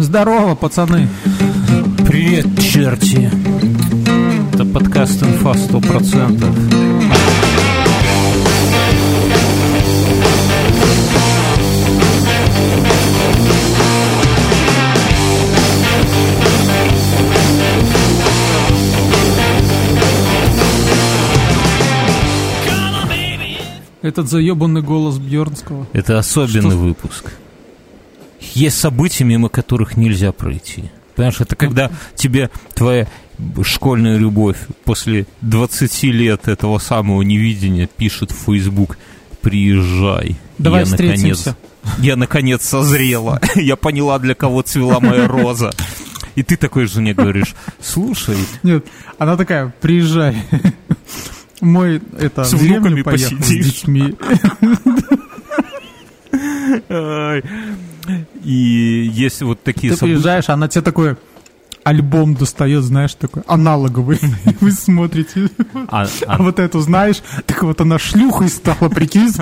Здорово, пацаны. Привет, черти. Это подкаст «Инфа 100%». Этот заебанный голос Бьернского. Это особенный выпуск. Есть события, мимо которых нельзя пройти. Понимаешь, это когда тебе твоя школьная любовь после 20 лет этого самого невидения пишет в Facebook «Приезжай». Давай я встретимся. Наконец, я наконец созрела. Я поняла, для кого цвела моя роза. И ты такой жене говоришь, слушай, Нет, она такая, приезжай. Мой, это, С внуками поехал с посидишь. детьми. И есть вот такие Ты события. приезжаешь, она тебе такой альбом достает, знаешь, такой аналоговый. Вы смотрите. А, А а- вот эту знаешь, так вот она шлюхой стала, прикинь.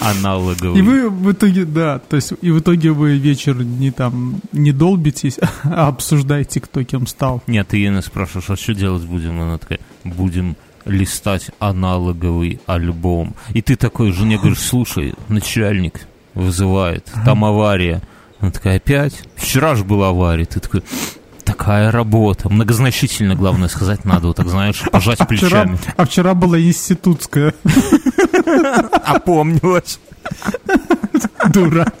аналоговый. И вы в итоге, да, то есть и в итоге вы вечер не там не долбитесь, а обсуждаете, кто кем стал. Нет, ты Ены спрашиваешь, а что делать будем? Она такая, будем листать аналоговый альбом. И ты такой жене говоришь, слушай, начальник вызывает, там авария. Она такая, опять? Вчера же была авария. Ты такой, такая работа. Многозначительно, главное сказать надо, вот так, знаешь, пожать А вчера, плечами. а вчера была институтская Опомнилась. дура.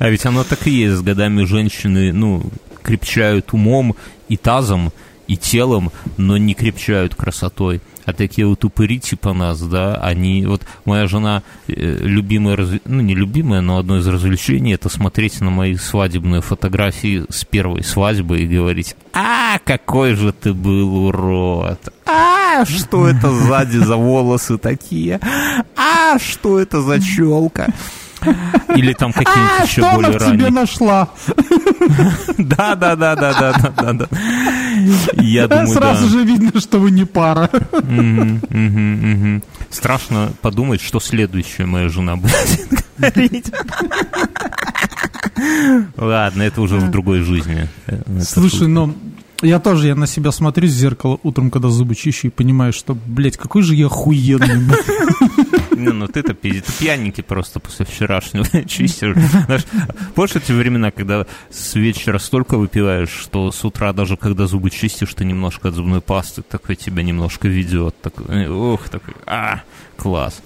А ведь оно так и есть. С годами женщины, ну, крепчают умом и тазом, и телом, но не крепчают красотой. А такие вот упыри типа нас, да, они... Вот моя жена, э, любимая, ну, не любимая, но одно из развлечений, это смотреть на мои свадебные фотографии с первой свадьбы и говорить, а, какой же ты был урод, а, что это сзади за волосы такие, а, что это за челка. Или там какие-нибудь А, еще что более в тебе ранние. нашла? Да, да, да, да, да, да, да, да. Я думаю, Сразу же видно, что вы не пара. Страшно подумать, что следующая моя жена будет говорить. Ладно, это уже в другой жизни. Слушай, шутка. ну, я тоже, я на себя смотрю в зеркало утром, когда зубы чищу, и понимаю, что, блядь, какой же я охуенный. Не, ну ты-то пи- ты пьяненький просто после вчерашнего чистишь. Знаешь, помнишь эти времена, когда с вечера столько выпиваешь, что с утра даже когда зубы чистишь, ты немножко от зубной пасты такой тебя немножко ведет. Такой, э, ух, такой, а, класс.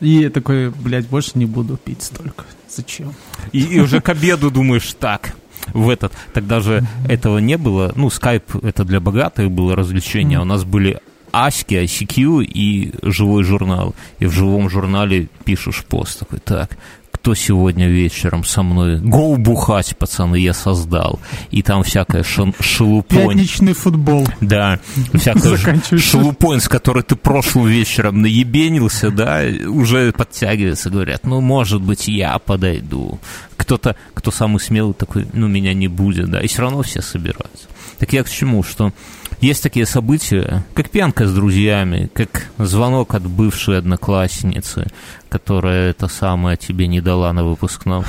И такой, блядь, больше не буду пить столько. Зачем? И, и уже к обеду думаешь, так, в этот, тогда же этого не было, ну, скайп это для богатых было развлечение, а у нас были Аськи, ICQ и живой журнал. И в живом журнале пишешь пост такой, так, кто сегодня вечером со мной? Гоу бухать, пацаны, я создал. И там всякая шан- шелупонь. Пятничный футбол. Да, всякая шелупонь, с которой ты прошлым вечером наебенился, да, уже подтягивается, говорят, ну, может быть, я подойду. Кто-то, кто самый смелый, такой, ну, меня не будет, да, и все равно все собираются. Так я к чему, что есть такие события, как пьянка с друзьями, как звонок от бывшей одноклассницы, которая это самое тебе не дала на выпускном,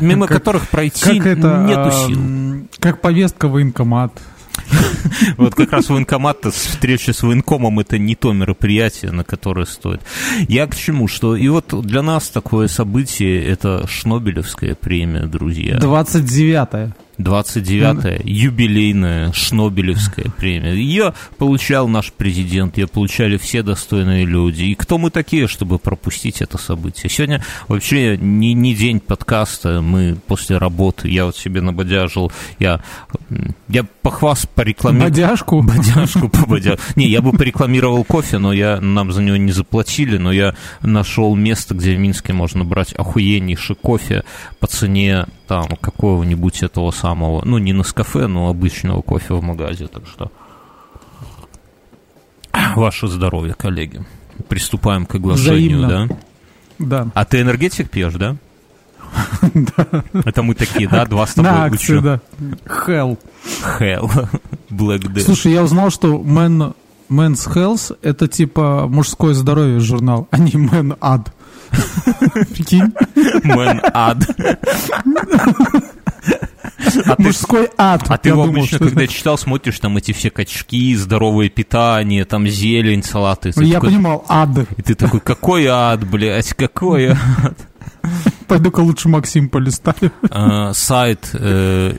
мимо Как- которых пройти Как это... нету сил. Как повестка в военкомат. Вот как раз военкомат, встреча с военкомом, это не то мероприятие, на которое стоит. Я к чему, что и вот для нас такое событие, это Шнобелевская премия, друзья. 29-е. 29-я юбилейная Шнобелевская премия. Ее получал наш президент, ее получали все достойные люди. И кто мы такие, чтобы пропустить это событие? Сегодня вообще не, не день подкаста, мы после работы, я вот себе набодяжил, я, я похвас порекламировал. Бодяжку. Бодяжку пободя. Не, я бы порекламировал кофе, но я, нам за него не заплатили, но я нашел место, где в Минске можно брать охуеннейший кофе по цене там какого-нибудь этого самого, ну не на кафе, но обычного кофе в магазе, так что ваше здоровье, коллеги. Приступаем к оглашению, Взаимно. да? Да. А ты энергетик пьешь, да? Это мы такие, да, два с На тобой акции, учу. да. Hell. Hell. Black Death. Слушай, я узнал, что Man, Men's Health это типа мужское здоровье журнал, а не Man Ad. Прикинь? Мэн ад. А ты- Мужской ад. А ты его думал, обычно, когда это- читал, смотришь, там эти все качки, здоровое питание, там зелень, салаты. Ты Я такой- понимал, ад. И ты такой, какой ад, блядь, какой ад. Пойду-ка лучше Максим полистаю. Э, Сайт э,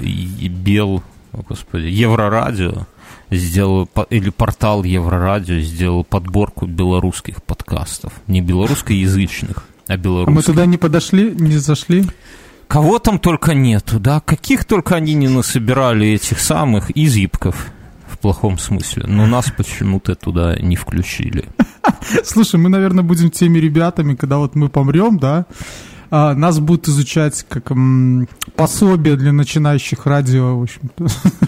Бел, о, господи, Еврорадио сделал, или портал Еврорадио сделал подборку белорусских подкастов. Не белорусскоязычных, а А мы белорусских. туда не подошли, не зашли. Кого там только нету, да? Каких только они не насобирали этих самых изъебков в плохом смысле. Но нас почему-то туда не включили. Слушай, мы, наверное, будем теми ребятами, когда вот мы помрем, да, а, нас будут изучать как м, пособие для начинающих радио, в общем-то.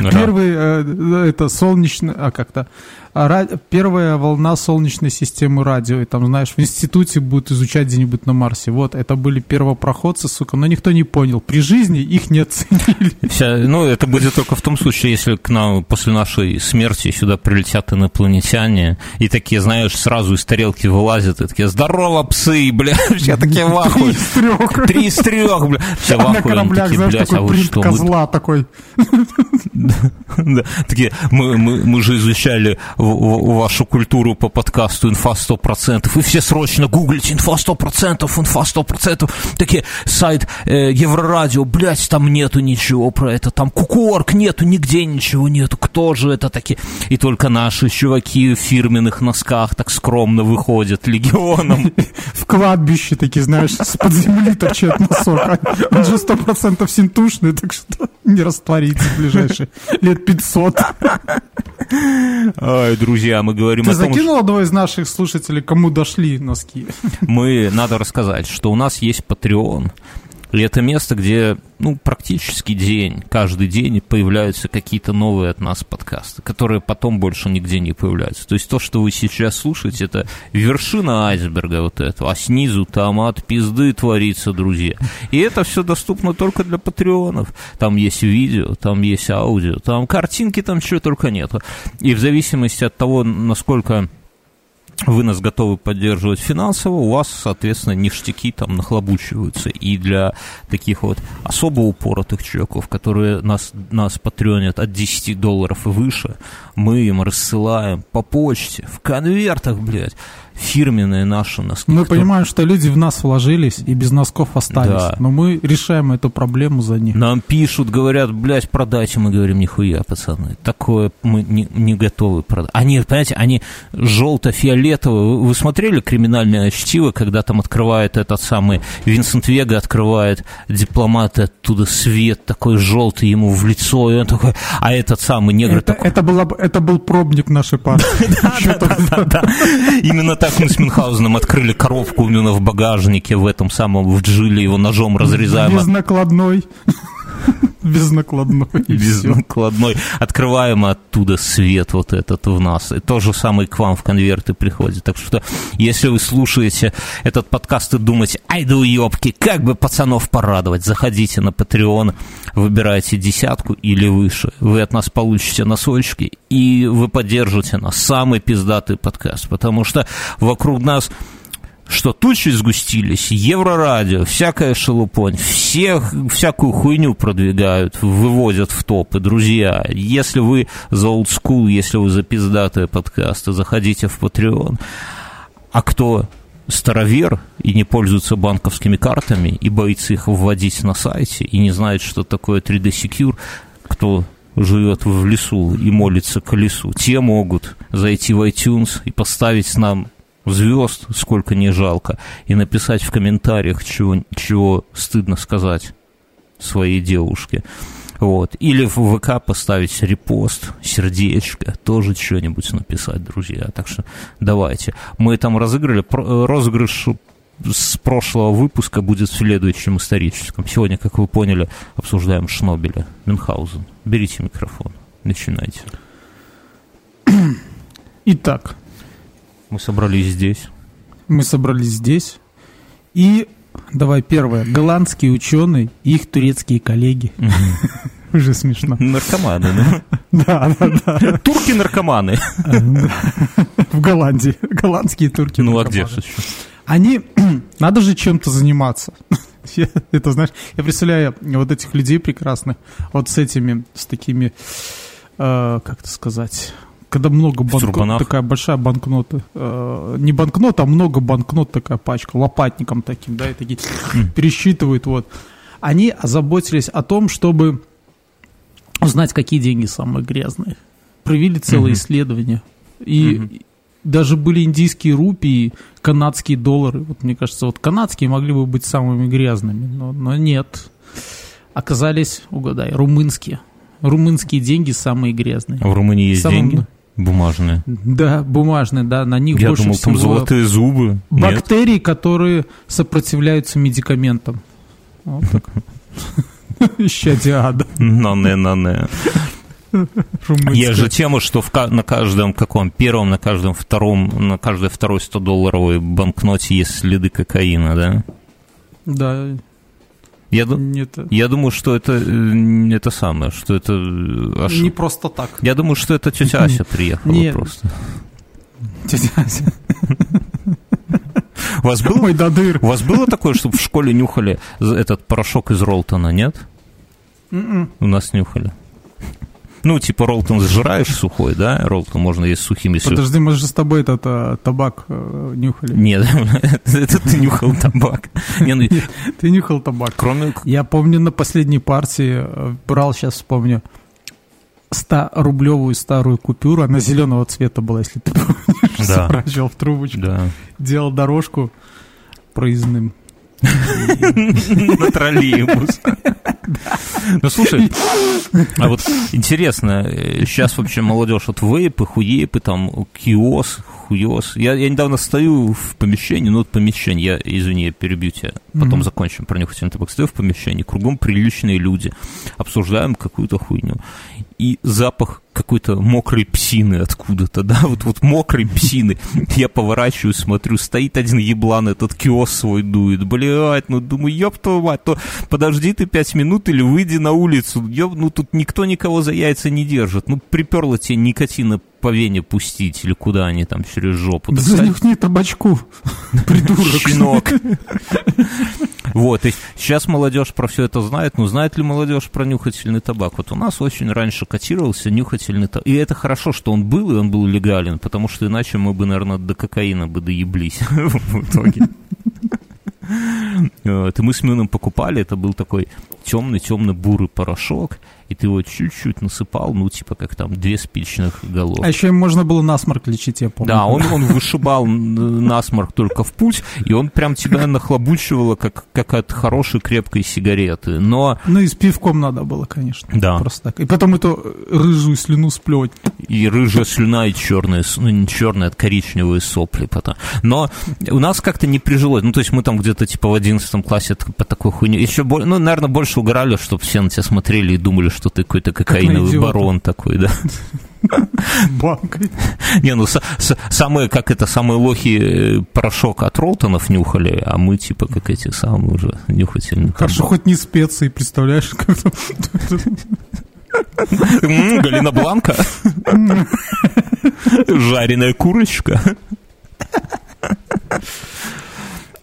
Да. Первый, э, это солнечный, а как-то, а, первая волна солнечной системы радио, и там, знаешь, в институте будут изучать где-нибудь на Марсе. Вот, это были первопроходцы, сука, но никто не понял. При жизни их не оценили. Вся- ну, это будет только в том случае, если к нам после нашей смерти сюда прилетят инопланетяне, и такие, знаешь, сразу из тарелки вылазят, и такие, здорово, псы, бля, все такие в ахуе. Из трех. Три из трех, бля. Все в На ахуе, такие, блядь, а вы что, козла такой. Такие, мы, мы, мы же изучали вашу культуру по подкасту «Инфа 100%», и все срочно гуглите «Инфа 100%», «Инфа 100%», такие, сайт э, Еврорадио, блядь, там нету ничего про это, там Кукуорг нету, нигде ничего нету, кто же это такие? И только наши чуваки в фирменных носках так скромно выходят легионом. В кладбище такие, знаешь, с-под земли торчат носок. Он же сто процентов синтушный, так что не растворится в ближайшие лет 500. Ай, друзья, мы говорим Ты о том, что... закинул одного из наших слушателей, кому дошли носки? мы, надо рассказать, что у нас есть Patreon. И это место, где, ну, практически день, каждый день появляются какие-то новые от нас подкасты, которые потом больше нигде не появляются. То есть то, что вы сейчас слушаете, это вершина айсберга вот этого, а снизу там от пизды творится, друзья. И это все доступно только для патреонов. Там есть видео, там есть аудио, там картинки, там чего только нету. И в зависимости от того, насколько вы нас готовы поддерживать финансово, у вас, соответственно, ништяки там нахлобучиваются. И для таких вот особо упоротых чуваков, которые нас, нас патреонят от 10 долларов и выше, мы им рассылаем по почте, в конвертах, блядь, фирменные наши носки. Мы которые- понимаем, что люди в нас вложились и без носков остались. Да. Но мы решаем эту проблему за них. Нам пишут, говорят, блядь, продайте, мы говорим, нихуя, пацаны, такое мы не, не готовы продать. Они, понимаете, они желто-фиолетовые. Вы, вы смотрели «Криминальное чтиво», когда там открывает этот самый Винсент Вега, открывает дипломат, оттуда свет такой желтый ему в лицо, и он такой, а этот самый негр Это, такой... это, была, это был пробник нашей партии. Именно так мы с Мюнхгаузеном открыли коробку у него в багажнике в этом самом, в джиле, его ножом разрезаем. Без накладной. Без накладной. без накладной. Открываем оттуда свет вот этот в нас. И то же самое к вам в конверты приходит. Так что, если вы слушаете этот подкаст и думаете, ай да уебки, как бы пацанов порадовать, заходите на Patreon, выбирайте десятку или выше. Вы от нас получите носочки, и вы поддержите нас. Самый пиздатый подкаст. Потому что вокруг нас что тучи сгустились, еврорадио, всякая шелупонь, всех, всякую хуйню продвигают, выводят в топы. Друзья, если вы за олдскул, если вы за пиздатые подкасты, заходите в Patreon. А кто старовер и не пользуется банковскими картами и боится их вводить на сайте и не знает, что такое 3D Secure, кто живет в лесу и молится колесу, те могут зайти в iTunes и поставить нам звезд, сколько не жалко, и написать в комментариях, чего, чего стыдно сказать своей девушке. Вот. Или в ВК поставить репост, сердечко, тоже что-нибудь написать, друзья. Так что давайте. Мы там разыграли, э, розыгрыш с прошлого выпуска будет в следующем историческом. Сегодня, как вы поняли, обсуждаем Шнобеля, Мюнхгаузен. Берите микрофон, начинайте. Итак, Мы собрались здесь. мы собрались здесь. И давай первое. Голландские ученые и их турецкие коллеги. Уже смешно. Наркоманы, да? Да, да, да. Турки-наркоманы. В Голландии. Голландские турки. Ну, а где же еще? Они... Надо же чем-то заниматься. Это, знаешь, я представляю вот этих людей прекрасных, вот с этими, с такими, э, как это сказать, когда много банкнот, такая большая банкнота, э, не банкнот, а много банкнот, такая пачка, лопатником таким, да, и такие пересчитывают, вот. Они озаботились о том, чтобы узнать, какие деньги самые грязные. Провели целое mm-hmm. исследование. И mm-hmm. даже были индийские рупии, канадские доллары. Вот мне кажется, вот канадские могли бы быть самыми грязными, но, но нет. Оказались, угадай, румынские. Румынские деньги самые грязные. А в Румынии есть Самым... деньги? Бумажные. Да, бумажные, да, на них Я больше думал, всего там золотые зубы. Бактерии, Нет? которые сопротивляются медикаментам. Вот так. Ищадиада. На-не, на-не. Есть же тема, что в, на каждом каком первом, на каждом втором, на каждой второй 100-долларовой банкноте есть следы кокаина, да? Да. Я, Нет. я думаю, что это э, это самое, что это э, ошибка. Не просто так. Я думаю, что это тетя Ася приехала Нет. просто. Тетя Ася. У вас, было, у вас было такое, чтобы в школе нюхали этот порошок из Ролтона, нет? Mm-mm. М-м. У нас нюхали. Ну, типа роллтон сжираешь сухой, да? Роллтон можно есть сухими. Подожди, мы же с тобой этот а, табак э, нюхали. Нет, это ты нюхал табак. Ну ты нюхал табак. Кроме... Я помню на последней партии, э, брал, сейчас вспомню, 100-рублевую старую купюру, она зеленого цвета была, если ты помнишь, да. в трубочку, делал дорожку проездным. На троллейбус. Ну, слушай, а вот интересно, сейчас вообще молодежь от вейпы, хуепы, там, киос, хуёс. Я, я недавно стою в помещении, ну, вот помещение, я, извини, я перебью тебя, потом mm-hmm. закончим про нюхательный табак. Стою в помещении, кругом приличные люди, обсуждаем какую-то хуйню. И запах какой-то мокрой псины откуда-то, да, вот, вот мокрой псины. Я поворачиваюсь, смотрю, стоит один еблан, этот киос свой дует. Блядь, ну думаю, ёб твою мать, то подожди ты пять минут или выйди на улицу. Ёб, ну тут никто никого за яйца не держит. Ну приперло тебе никотина по вене пустить или куда они там через жопу. Да занюхни табачку, придурок. Щенок. Вот, и сейчас молодежь про все это знает, но знает ли молодежь про нюхательный табак? Вот у нас очень раньше котировался нюхательный табак. И это хорошо, что он был, и он был легален, потому что иначе мы бы, наверное, до кокаина бы доеблись в итоге. Вот, и мы с Мюном покупали, это был такой темный-темно-бурый порошок, и ты его чуть-чуть насыпал, ну, типа, как там, две спичных головы. А еще им можно было насморк лечить, я помню. Да, он, он вышибал насморк только в путь, и он прям тебя нахлобучивало, как, как от хорошей крепкой сигареты, но... Ну, и с пивком надо было, конечно. Да. Просто так. И потом эту рыжую слюну сплевать. И рыжая слюна, и черная, ну, не черная, а коричневые сопли потом. Но у нас как-то не прижилось, ну, то есть мы там где-то, типа, в одиннадцатом классе по такой хуйне, еще, ну, наверное, больше угорали, чтобы все на тебя смотрели и думали, что ты какой-то кокаиновый как барон такой, да. Банкой. Не, ну самые, как это, самые лохи э, порошок от Ролтонов нюхали, а мы типа как эти самые уже нюхательные. Хорошо, хоть не специи, представляешь, как там... Галина Бланка. Жареная курочка.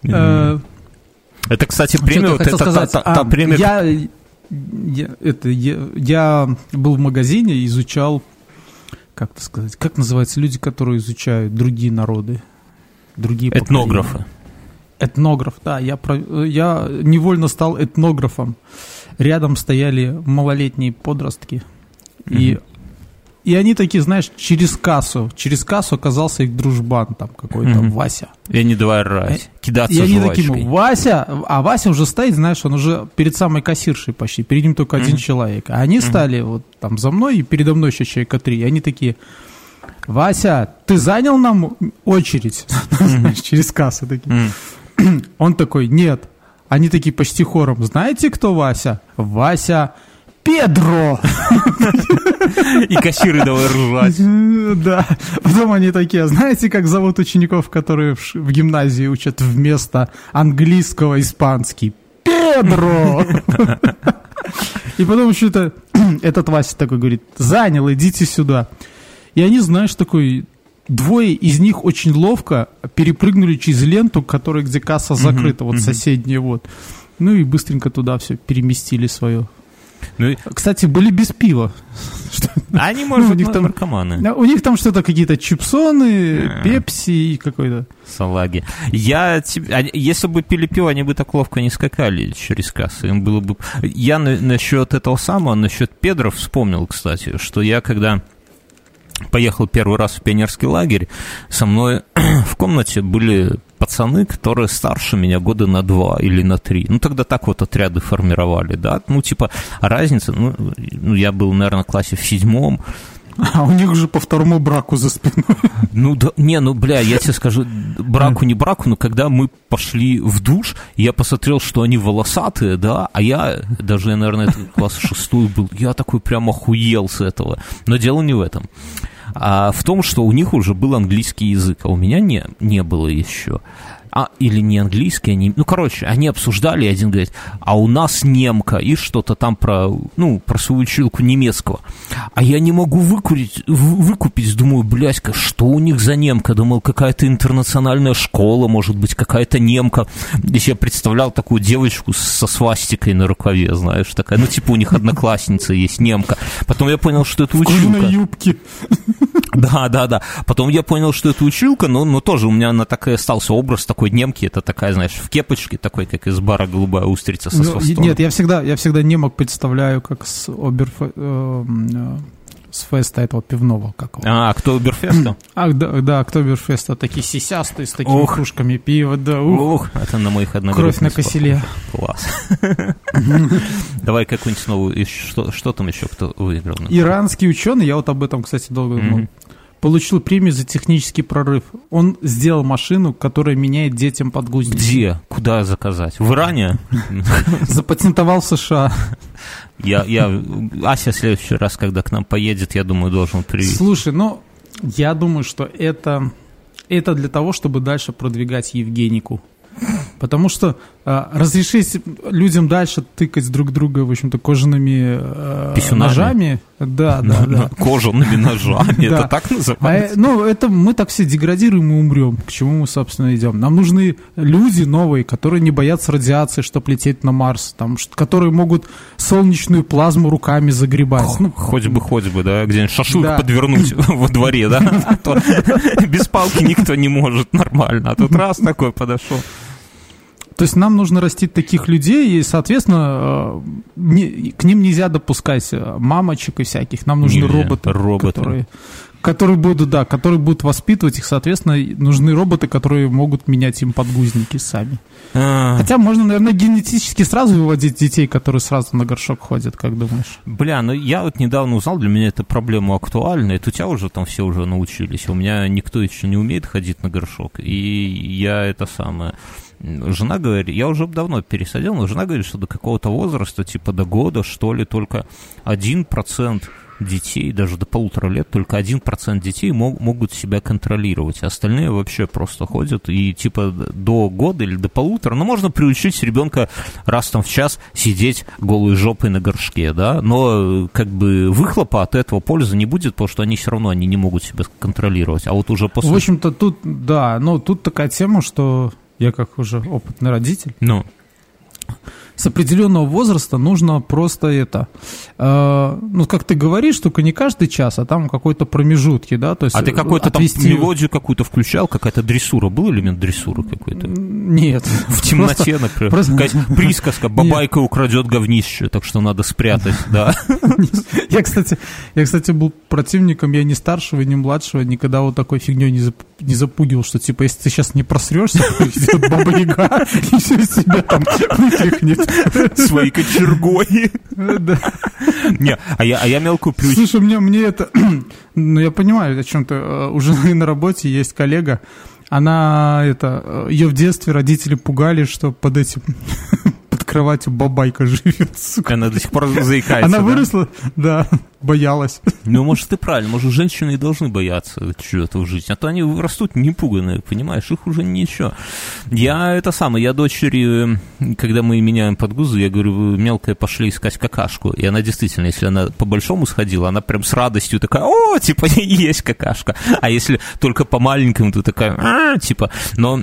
Э, это, кстати, премия, вот это та, та, та премия... Я, это, я, я был в магазине и изучал, как это сказать, как называются люди, которые изучают другие народы, другие Этнографы. Поколения. Этнограф, да, я, про, я невольно стал этнографом. Рядом стояли малолетние подростки, mm-hmm. и и они такие, знаешь, через кассу, через кассу оказался их дружбан там какой-то, mm-hmm. Вася. И они давай рать, кидаться И они такие, ну, Вася, а Вася уже стоит, знаешь, он уже перед самой кассиршей почти, перед ним только mm-hmm. один человек. А они mm-hmm. стали вот там за мной, и передо мной еще человека три, и они такие, Вася, ты занял нам очередь, знаешь, через кассу такие. Он такой, нет. Они такие почти хором, знаете, кто Вася? Вася Педро! И кассиры давай ржать. Да. Потом они такие, знаете, как зовут учеников, которые в гимназии учат вместо английского испанский? Педро! И потом что-то этот Вася такой говорит, занял, идите сюда. И они, знаешь, такой, двое из них очень ловко перепрыгнули через ленту, которая где касса закрыта, вот соседняя вот Ну и быстренько туда все переместили свое. Ну, Кстати, были без пива. Они, может, Ну, у них там- наркоманы. Да, У них там что-то какие-то чипсоны, А. пепси и какой-то. Салаги. Я Если бы пили пиво, они бы так ловко не скакали через кассы. Им было бы... Я на- насчет этого самого, насчет педров вспомнил, кстати, что я когда поехал первый раз в пионерский лагерь, со мной в комнате были пацаны, которые старше меня года на два или на три. Ну, тогда так вот отряды формировали, да. Ну, типа, разница, ну, ну, я был, наверное, в классе в седьмом, А у них уже по второму браку за спиной. ну да, не, ну бля, я тебе скажу, браку не браку, но когда мы пошли в душ, я посмотрел, что они волосатые, да, а я, даже, я, наверное, класс шестой был, я такой прям охуел с этого. Но дело не в этом. А в том, что у них уже был английский язык, а у меня не, не было еще. А, или не английский, они, ну, короче, они обсуждали, и один говорит, а у нас немка, и что-то там про, ну, про свою училку немецкого. А я не могу выкурить, в- выкупить, думаю, блядь-ка, что у них за немка? Думал, какая-то интернациональная школа, может быть, какая-то немка. Здесь я представлял такую девочку со свастикой на рукаве, знаешь, такая, ну, типа у них одноклассница есть, немка. Потом я понял, что это В училка. юбке. Да, да, да. Потом я понял, что это училка, но, но тоже у меня на так и остался образ такой немки. Это такая, знаешь, в кепочке, такой, как из бара голубая устрица со Ну. Нет, я всегда, я всегда немок представляю, как с Оберфе... э, э, с феста этого пивного, как его. А, кто Уберфеста? Ах, да, да, Октоберфеста, такие сисястые, с такими Ох. кружками пива, да, ух, Ух, это на моих одногруппниц. кровь на киселе. Класс. Давай какую-нибудь новую. Что, что там еще кто выиграл? Иранский ученый, я вот об этом, кстати, долго думал. Получил премию за технический прорыв. Он сделал машину, которая меняет детям подгузники. Где? Куда заказать? В Иране? Запатентовал в США. Я, я, Ася в следующий раз, когда к нам поедет, я думаю, должен привезти. Слушай, ну, я думаю, что это, это для того, чтобы дальше продвигать Евгенику. Потому что а, разрешить людям дальше тыкать друг друга, в общем-то, кожаными э, Писюнами. ножами. Да, да, да. Кожаными ножами, это так А, называется? э, ну, это мы так все деградируем и умрем. К чему мы, собственно, идем? Нам нужны люди новые, которые не боятся радиации, чтобы лететь на Марс, там, которые могут солнечную плазму руками загребать. Ну, Хоть бы, хоть бы, да, где-нибудь шашлык подвернуть во дворе, да? А Без палки никто не может нормально. А тут раз такой подошел. То есть нам нужно растить таких людей, и, соответственно, э, не- к ним нельзя допускать э, мамочек и всяких. Нам нужны Нельзя. роботы, Роботы. которые, которые будут, да, которые будут воспитывать их, соответственно, нужны роботы, которые могут менять им подгузники сами. А, Хотя можно, наверное, генетически сразу выводить детей, которые сразу на горшок ходят, как думаешь? Бля, ну я вот недавно узнал, для меня эта проблема актуальна. Это у тебя уже там все уже научились. У меня никто еще не умеет ходить на горшок. И я это самое... Жена говорит, я уже давно пересадил, но жена говорит, что до какого-то возраста, типа до года, что ли, только 1% детей, даже до полутора лет, только 1% детей мог- могут себя контролировать. Остальные вообще просто ходят и типа до года или до полутора, ну, можно приучить ребенка раз там в час сидеть голой жопой на горшке, да, но как бы выхлопа от этого пользы не будет, потому что они все равно они не могут себя контролировать. А вот уже после... В общем-то, тут, да, но тут такая тема, что я как уже опытный родитель, Ну, с определенного возраста нужно просто это, ну, как ты говоришь, только не каждый час, а там какой-то промежутки, да, то есть а ты э, какой-то там отвести- мелодию какую-то включал, какая-то дрессура, был элемент дрессуры какой-то? Нет. В темноте, например. просто- Какая-то присказка, бабайка украдет говнище, так что надо спрятать, да. Я, кстати, я, кстати, был противником, я ни старшего, ни младшего никогда вот такой фигней не, зап- не запугивал, что типа, если ты сейчас не просрешься, идет баба и все из себя там вытряхнет. Своей кочергой. Да. Не, а я, а я мелкую приучил. Слушай, мне, мне это... Ну, я понимаю, о чем-то. Э, У жены на работе есть коллега. Она, это... Ее в детстве родители пугали, что под этим... Под кроватью бабайка живет, сука. Она до сих пор заикается. Она да? выросла, да. боялась. Ну, может, ты правильно, может, женщины и должны бояться чего-то в жизни, а то они растут непуганные, понимаешь, их уже ничего. Я это самое, я дочери, когда мы меняем подгузы, я говорю, вы мелкая пошли искать какашку, и она действительно, если она по большому сходила, она прям с радостью такая, о, типа, есть какашка, а если только по маленькому, то такая, а, типа, но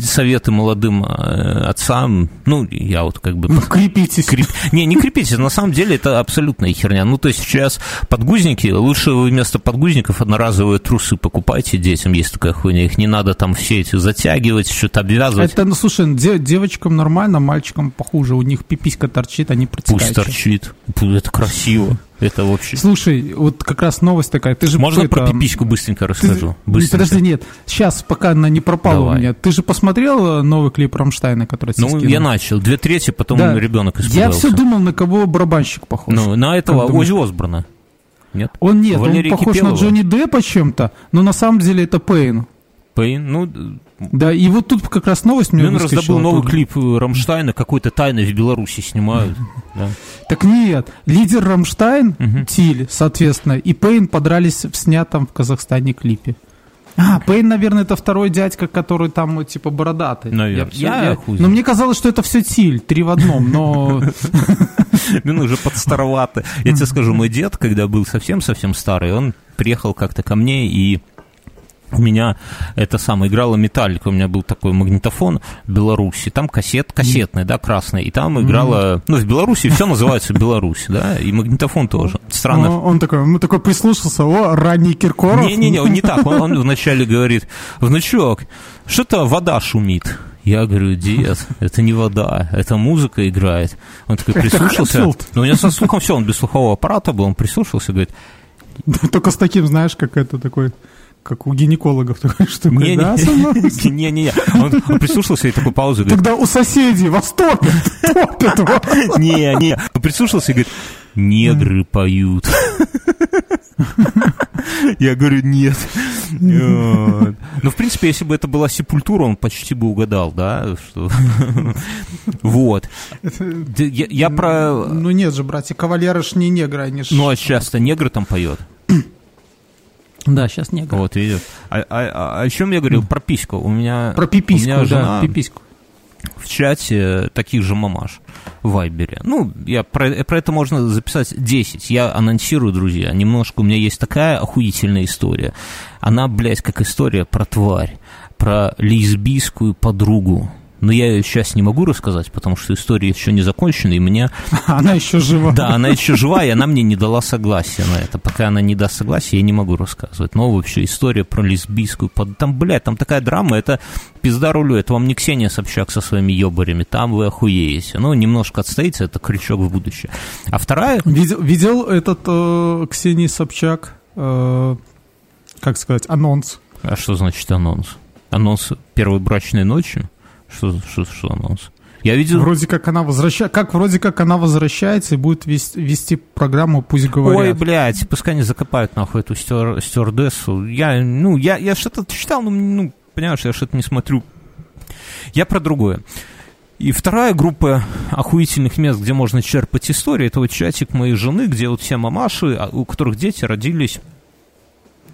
советы молодым э, отцам, ну, я вот как бы... Ну, крепитесь. Креп... Не, не крепитесь, на самом деле это абсолютная херня. Ну, то есть сейчас подгузники, лучше вы вместо подгузников одноразовые трусы покупайте детям, есть такая хуйня, их не надо там все эти затягивать, что-то обвязывать. Это, ну, слушай, де- девочкам нормально, мальчикам похуже, у них пиписька торчит, они Пусть торчит, это красиво. Это вообще... Слушай, вот как раз новость такая. Ты же Можно про пипиську быстренько расскажу? Ты, быстренько. Подожди, нет. Сейчас, пока она не пропала Давай. у меня. Ты же посмотрел э, новый клип Рамштайна, который Ну, скинул? я начал. Две трети, потом Да. ребенок Я испугался. все думал, на кого барабанщик похож. Ну, на этого? Ози Осборна. Нет? Он нет, Валерия он похож Кипелова. на Джонни Деппа чем-то, но на самом деле это Пейн. Пейн, ну, Да, и вот тут как раз новость мне выскочила раздобыл новый тут. клип э, Рамштайна, какой-то тайны в Беларуси снимают. Да. Так нет, лидер Рамштайн, Мгм. Тиль, соответственно, и Пейн подрались в снятом в Казахстане клипе. А, Пейн, наверное, это второй дядька, который там, типа, бородатый. Наверно. всё- Я Но знает. мне казалось, что это все Тиль, три в одном, но... Блин, уже подстаровато. Я тебе скажу, мой дед, когда был совсем-совсем старый, он приехал как-то ко мне и у меня это самое, играла металлика, у меня был такой магнитофон в Беларуси, там кассет, кассетный, да, красный, и там играла, ну, в Беларуси все называется Беларусь, да, и магнитофон тоже. Странно, Ну, Он такой, он такой прислушался, о, ранний Киркоров. Не-не-не, он не так. Он, он вначале говорит, внучок, что-то вода шумит. Я говорю, дед, это не вода, это музыка играет. Он такой прислушался. Ну, у него со слухом все, он без слухового аппарата был, он прислушался, говорит, Только с таким, знаешь, как это такой, как у гинекологов такой штукой, да, сынок? не-не-не. Он, он прислушался и такой паузу говорит, Тогда у соседей вас топят, топят вас. не-не. Он прислушался и говорит, негры поют. Я говорю, нет. Ну, в принципе, если бы это была сепультура, он почти бы угадал, да? Что... Вот. Я про... Ну нет же, братья, кавалеры ж не негры, они ж... Ну, а часто негры там поет. Да, сейчас негры. Вот, видишь. А, а- а о чем я говорил? Про письку. У меня... Про у пипиську, меня жена да, пипиську. в чате таких же мамаш в Вайбере. Ну, я про, про это можно записать 10. Я анонсирую, друзья. Немножко у меня есть такая охуительная история. Она, блядь, как история про тварь, про лесбийскую подругу. Но я ее сейчас не могу рассказать, потому что история еще не закончена, и мне Она еще жива. да, она еще жива, и она мне не дала согласия на это. Пока она не даст согласия, я не могу рассказывать. Но вообще история про лесбийскую... Там, блядь, там такая драма, это пизда рулю. Это вам не Ксения Собчак со своими ебарями. Там вы охуеете. Ну, немножко отстоите, это крючок в будущее. А вторая... Видел, видел этот э, Ксении Собчак, э, как сказать, анонс. А что значит анонс? Анонс первой брачной ночи? Что, что, что анонс? Я видел... Вроде как она возвращается, как вроде как она возвращается и будет вести, вести программу «Пусть Ой, говорят». блядь, пускай не закопают нахуй эту стюар- стюардессу. Я, ну, я, я что-то читал, но, ну, понимаешь, я что-то не смотрю. Я про другое. И вторая группа охуительных мест, где можно черпать истории, это вот чатик моей жены, где вот все мамаши, а, у которых дети родились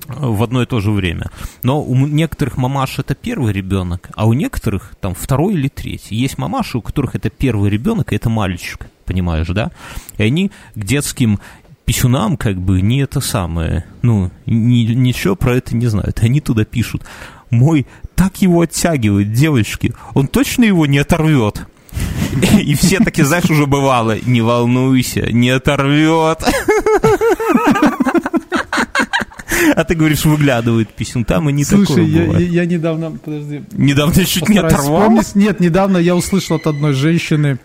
в одно и то же время. Но у некоторых мамаш это первый ребенок, а у некоторых там второй или третий. Есть мамаши, у которых это первый ребенок, и это мальчик, понимаешь, да? И они к детским писюнам как бы не это самое, ну, ни- ничего про это не знают. Они туда пишут, мой так его оттягивает, девочки, он точно его не оторвет. И все таки, знаешь, уже бывало, не волнуйся, не оторвет. А ты говоришь, выглядывает писюн, там и не Слушай, такое я, я- недавно, подожди, Недавно чуть не оторвал. вспомнить. Нет, недавно я услышал от одной женщины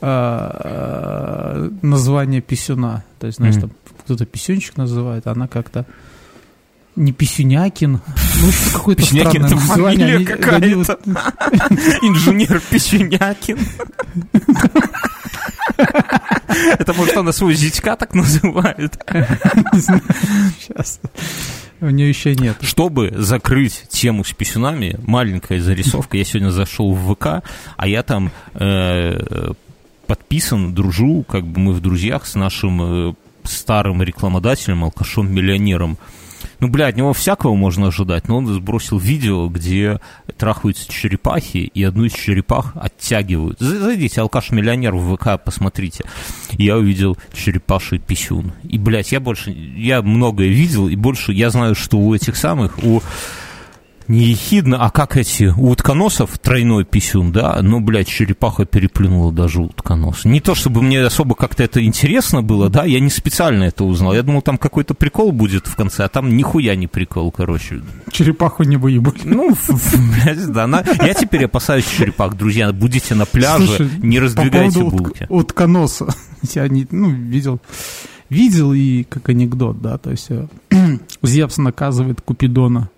э, название писюна. То есть, знаешь, там кто-то писюнчик называет, а она как-то не Писюнякин, ну что какое-то Писюнякин странное это название. фамилия вот- Инженер Печенякин. Это может она свой зятька так называет. Сейчас. У нее еще нет. Чтобы закрыть тему с писюнами, маленькая зарисовка. Я сегодня зашел в ВК, а я там э, подписан, дружу, как бы мы в друзьях с нашим э, старым рекламодателем, алкашом-миллионером. Ну, бля, от него всякого можно ожидать, но он сбросил видео, где трахаются черепахи, и одну из черепах оттягивают. Зайдите, алкаш-миллионер в ВК, посмотрите. Я увидел черепаший писюн. И, блядь, я больше, я многое видел, и больше я знаю, что у этих самых, у не ехидно, а как эти, у утконосов тройной писюн, да, ну, блядь, черепаха переплюнула даже утконос. Не то, чтобы мне особо как-то это интересно было, да, я не специально это узнал. Я думал, там какой-то прикол будет в конце, а там нихуя не прикол, короче. Черепаху не выебали. Ну, блядь, да, на... я теперь опасаюсь черепах, друзья, будете на пляже, Слушай, не раздвигайте по булки. Утк... Утконоса, я не, ну, видел видел и как анекдот, да, то есть э, Зевс наказывает Купидона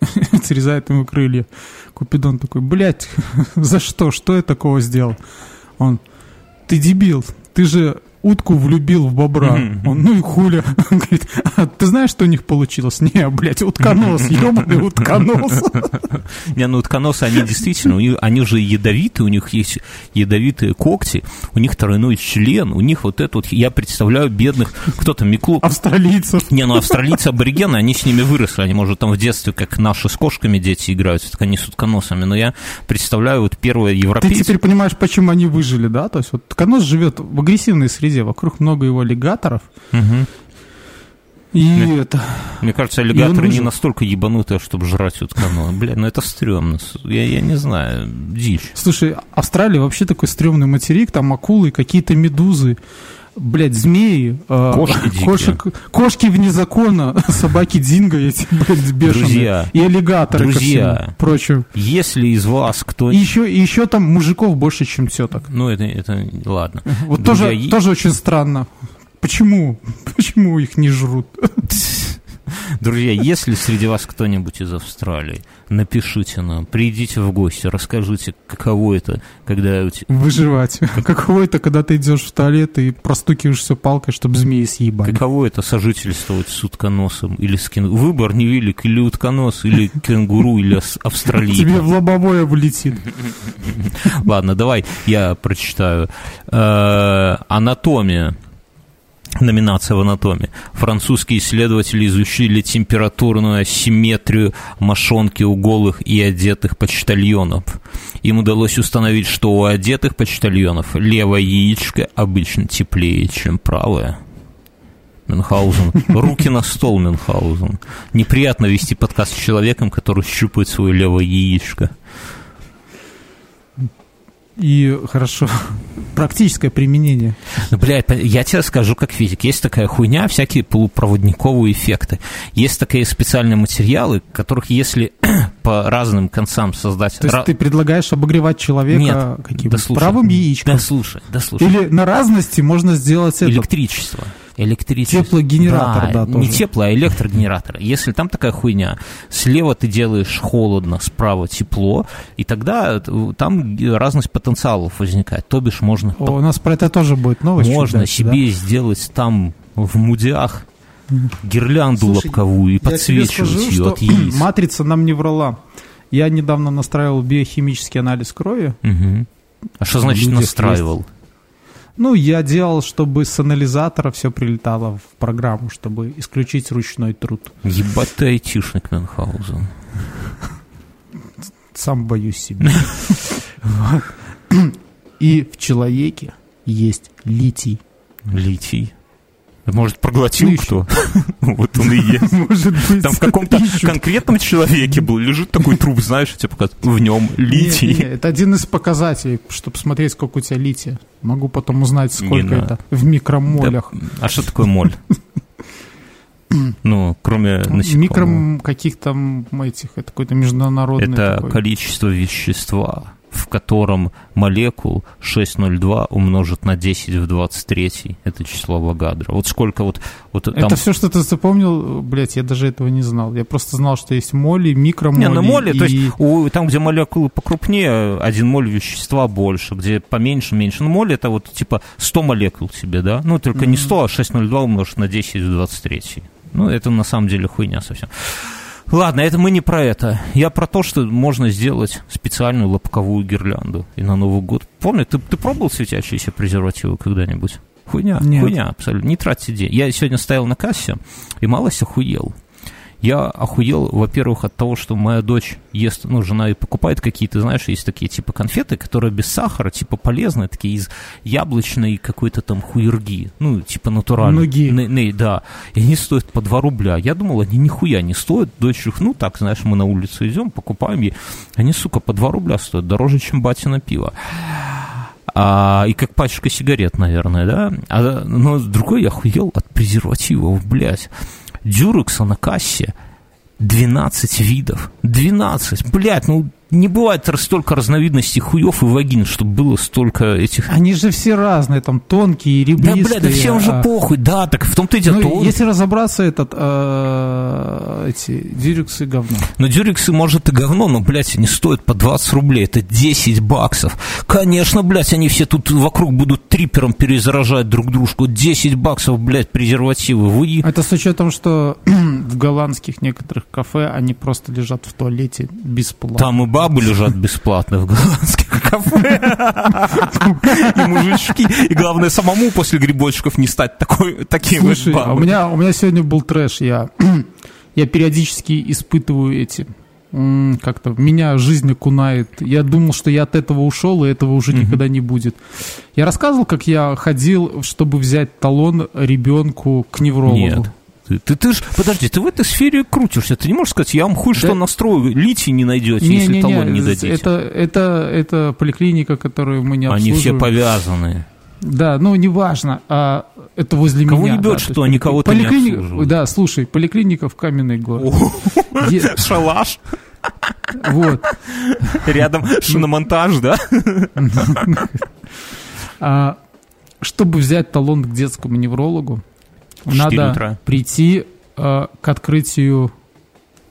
срезает ему крылья. Купидон такой, блядь, за что? Что я такого сделал? Он, ты дебил, ты же утку влюбил в бобра. Mm-hmm. Он, ну и хуля. Он говорит, а ты знаешь, что у них получилось? Не, блядь, утконос, ебаный утконос. Не, ну утконосы, они действительно, они же ядовиты, у них есть ядовитые когти, у них тройной член, у них вот это вот, я представляю бедных, кто-то Миклу... Австралийцев. Не, ну австралийцы аборигены, они с ними выросли, они, может, там в детстве, как наши с кошками дети играют, так они с утконосами, но я представляю вот первое европейцы... Ты теперь понимаешь, почему они выжили, да? То есть вот утконос живет в агрессивной среде, среде, вокруг много его аллигаторов. Угу. И мне, это... Мне кажется, аллигаторы не настолько ебанутые, чтобы жрать уткану. Бля, ну это стрёмно. Я, я не знаю, дичь. Слушай, Австралия вообще такой стрёмный материк, там акулы, какие-то медузы блядь, змеи, а, кошки, кошек, кошки вне закона, собаки динго эти, блядь, бешеные, друзья, и аллигаторы друзья, прочим. Если из вас кто... И еще, и еще там мужиков больше, чем теток. Ну, это, это ладно. Вот друзья, тоже, е... тоже очень странно. Почему? Почему их не жрут? Друзья, если среди вас кто-нибудь из Австралии, напишите нам, придите в гости, расскажите, каково это, когда... Выживать. Каково это, когда ты идешь в туалет и простукиваешься палкой, чтобы змеи съебали. Каково это сожительствовать с утконосом или с кенгуру? Выбор невелик, или утконос, или кенгуру, или австралиец. Тебе в лобовое влетит. Ладно, давай я прочитаю. Э, анатомия номинация в анатомии. Французские исследователи изучили температурную асимметрию мошонки у голых и одетых почтальонов. Им удалось установить, что у одетых почтальонов левое яичко обычно теплее, чем правое. Мюнхгаузен. Руки на стол, Мюнхгаузен. Неприятно вести подкаст с человеком, который щупает свое левое яичко. И хорошо, практическое применение. Ну, блядь, я тебе скажу как физик. Есть такая хуйня, всякие полупроводниковые эффекты. Есть такие специальные материалы, которых если по разным концам создать... То есть ты предлагаешь обогревать человека Нет, каким? Да слушай, Правым яичком? Да слушай, да слушай. Или на разности можно сделать это... Электричество электричество. Теплогенератор, да, да тоже. Не тепло, а электрогенератор. Если там такая хуйня, слева ты делаешь холодно, справа тепло, и тогда там разность потенциалов возникает. То бишь можно... О, у нас про это тоже будет новость. Можно дальше, себе да? сделать там в мудях гирлянду Слушай, лобковую и подсвечивать скажу, ее от яиц. Матрица нам не врала. Я недавно настраивал биохимический анализ крови. Угу. А что значит настраивал? Есть ну, я делал, чтобы с анализатора все прилетало в программу, чтобы исключить ручной труд. Ебать ты айтишник, Мюнхгаузен. Сам боюсь себя. И в человеке есть литий. Литий? Может, проглотил кто? Вот он и есть. Может быть. Там в каком-то конкретном человеке был, лежит такой труп, знаешь, тебе показывают, в нем литий. Это один из показателей, чтобы смотреть, сколько у тебя лития. Могу потом узнать, сколько это в микромолях. А что такое моль? Ну, кроме насекомых. Микро каких-то этих, это какой-то международный Это количество вещества в котором молекул 602 умножить на 10 в 23, это число Авогадро. Вот сколько вот... вот там... Это все, что ты запомнил, блядь, я даже этого не знал. Я просто знал, что есть моли, микромоли. Не, ну моли, и... то есть у, там, где молекулы покрупнее, один моль вещества больше, где поменьше, меньше. Ну, моли это вот типа 100 молекул тебе, да? Ну, только mm-hmm. не 100, а 602 умножить на 10 в 23. Ну, это на самом деле хуйня совсем. Ладно, это мы не про это. Я про то, что можно сделать специальную лобковую гирлянду и на Новый год. Помню, ты, ты пробовал светящиеся презервативы когда-нибудь? Хуйня, Нет. хуйня абсолютно. Не тратьте деньги. Я сегодня стоял на кассе и малость охуел. Я охуел, во-первых, от того, что моя дочь ест, ну, жена и покупает какие-то, знаешь, есть такие типа конфеты, которые без сахара, типа полезные, такие из яблочной какой-то там хуерги, ну, типа натуральной. Нуги. Не- не, да. И они стоят по 2 рубля. Я думал, они нихуя не стоят. Дочь их, ну, так, знаешь, мы на улицу идем, покупаем ей. Они, сука, по 2 рубля стоят, дороже, чем батина пиво. А, и как пачка сигарет, наверное, да? А, но другой я охуел от презервативов, блядь. Дюрекса на кассе 12 видов. 12. Блядь, ну не бывает столько разновидностей хуев и вагин, чтобы было столько этих... Они же все разные, там тонкие, Да, ребристые. блядь, да всем же а- похуй, да, так в том-то и дело. Ну, если разобраться, этот, э, эти дирексы говно. Но дюрексы, может, и говно, но, блядь, они стоят по 20 рублей, это 10 баксов. Конечно, блядь, они все тут вокруг будут трипером перезаражать друг дружку. 10 баксов, блядь, презервативы. Вы... Это с учетом, что в голландских некоторых кафе они просто лежат в туалете бесплатно. Там и бабы лежат бесплатно в голландских кафе. И мужички. И главное, самому после грибочков не стать такой, таким вот Слушай, а у меня, у меня сегодня был трэш. Я, я периодически испытываю эти... Как-то меня жизнь окунает. Я думал, что я от этого ушел, и этого уже никогда не будет. Я рассказывал, как я ходил, чтобы взять талон ребенку к неврологу. Нет. Ты, ты, ты ж, подожди, ты в этой сфере крутишься. Ты не можешь сказать, я вам хуй что Да. настрою, литий не найдете, если Не-не-не, талон не дадите. это, это, это поликлиника, которую мы не Они все обслуживаем. повязаны. Да, ну неважно, а это возле Кого меня. не бьет, да, то что есть они кого-то не поликлини- обслуживают? Да, слушай, поликлиника в Каменной Горе. Шалаш. Вот. Рядом шиномонтаж, да? А, чтобы взять талон к детскому неврологу, В надо утра. прийти а, к открытию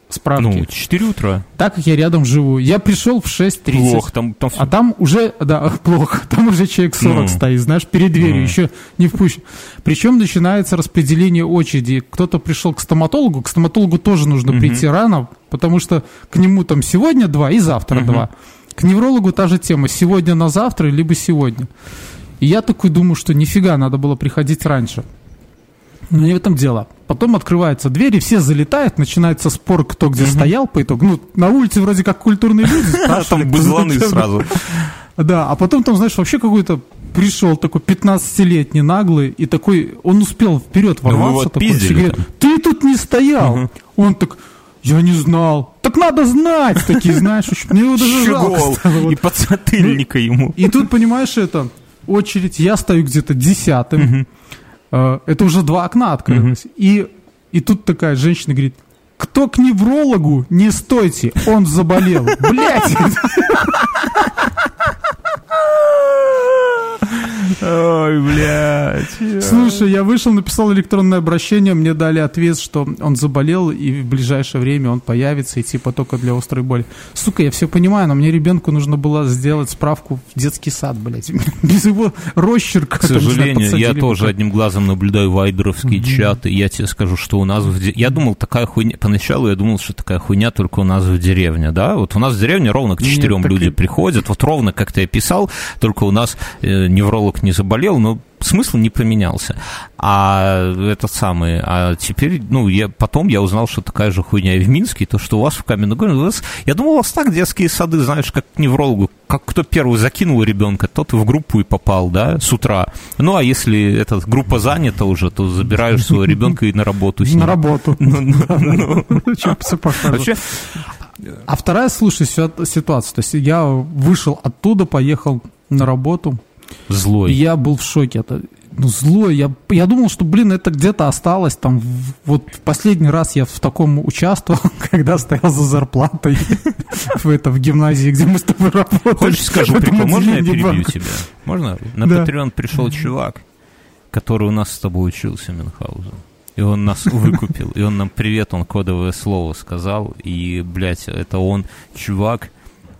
справки. Ну, 4 утра. Так как я рядом живу. Я пришел в 6.30. Плохо, там, там А там уже, да, плохо, там уже человек 40 Ну. стоит, знаешь, перед дверью, Ну. еще не впущен. Причем начинается распределение очереди. Кто-то пришел к стоматологу, к стоматологу тоже нужно Мгм. прийти рано, потому что к нему там сегодня два и завтра Мгм. два. К неврологу та же тема, сегодня на завтра, либо сегодня. И я такой думаю, что нифига, надо было приходить раньше. Но не в этом дело. Потом открываются двери, все залетают, начинается спор, кто где стоял по итогу. Ну, на улице вроде как культурные люди. Спрашивали, там зачем. сразу. Да, а потом там, знаешь, вообще какой-то пришел такой 15-летний наглый, и такой, он успел вперед Ну, ворваться. такой, там. ты тут не стоял. Он так, я не знал. Так надо знать, такие, знаешь, мне его даже жалко стало. Вот. И подзатыльника ему. И тут, понимаешь, это очередь, я стою где-то десятым, это уже два окна открылось, и, и тут такая женщина говорит, кто к неврологу, не стойте, он заболел. Блять! Ой, блядь. Слушай, я вышел, написал электронное обращение, мне дали ответ, что он заболел, и в ближайшее время он появится, и типа только для острой боли. Сука, я все понимаю, но мне ребенку нужно было сделать справку в детский сад, блядь. Без его росчерка. К сожалению, я тоже одним глазом наблюдаю вайдеровские чаты. Я тебе скажу, что у нас в Я думал, такая хуйня... Поначалу я думал, что такая хуйня только у нас в деревне, да? Вот у нас в деревне ровно к четырем люди и- приходят. Вот ровно, как ты описал, только у нас э, невролог не заболел, но смысл не поменялся. А этот самый... А теперь, ну, я, потом я узнал, что такая же хуйня и в Минске, то, что у вас в Каменном Горе... у вас- Я думал, у вас так детские сады, знаешь, как к неврологу. Как кто первый закинул ребенка, тот в группу и попал, да, с утра. Ну, а если эта группа занята уже, то забираешь своего ребенка и на работу с ним. На работу. Ну, ну, ну. А вторая, слушай, ситуа- ситуация. То есть я вышел оттуда, поехал на работу, и злой. я был в шоке. Это, ну, злой. Я, я думал, что, блин, это где-то осталось. Там, вот в последний раз я в таком участвовал, когда стоял за зарплатой в, это, в гимназии, где мы с тобой работали. Хочешь скажу прикол? Можно я перебью тебя? Можно? На. Patreon пришел чувак, который у нас с тобой учился, Мюнхгаузен. И он нас выкупил. И он нам привет, он кодовое слово сказал. И, блядь, это он, чувак.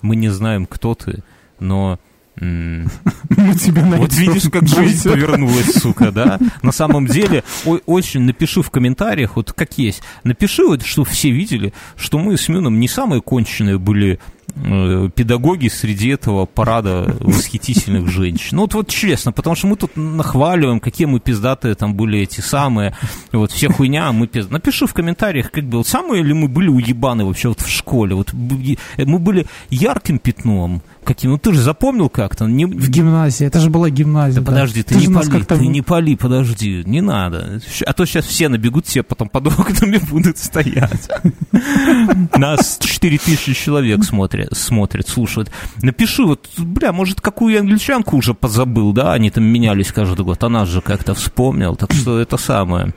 Мы не знаем, кто ты, но... Мы тебя найдем. Вот видишь, как жизнь повернулась, сука, да? На самом деле, очень напиши в комментариях, вот как есть. Напиши, вот, что все видели, что мы с Мюном не самые конченые были э, педагоги среди этого парада восхитительных женщин. Ну вот, вот честно, потому что мы тут нахваливаем, какие мы пиздатые там были эти самые, вот все хуйня, а мы пиздатые. Напиши в комментариях, как бы, вот самые ли мы были уебаны вообще вот в школе, вот мы были ярким пятном, каким? Ну ты же запомнил как-то? Не... В гимназии, это же была гимназия. Да, да. подожди, ты, ты не пали, ты не пали, подожди, не надо. А то сейчас все набегут, все потом под окнами будут стоять. Нас 4000 человек смотрят, смотрят, слушают. Напиши, вот, бля, может, какую англичанку уже позабыл, да? Они там менялись каждый год, а нас же как-то вспомнил, так что это самое.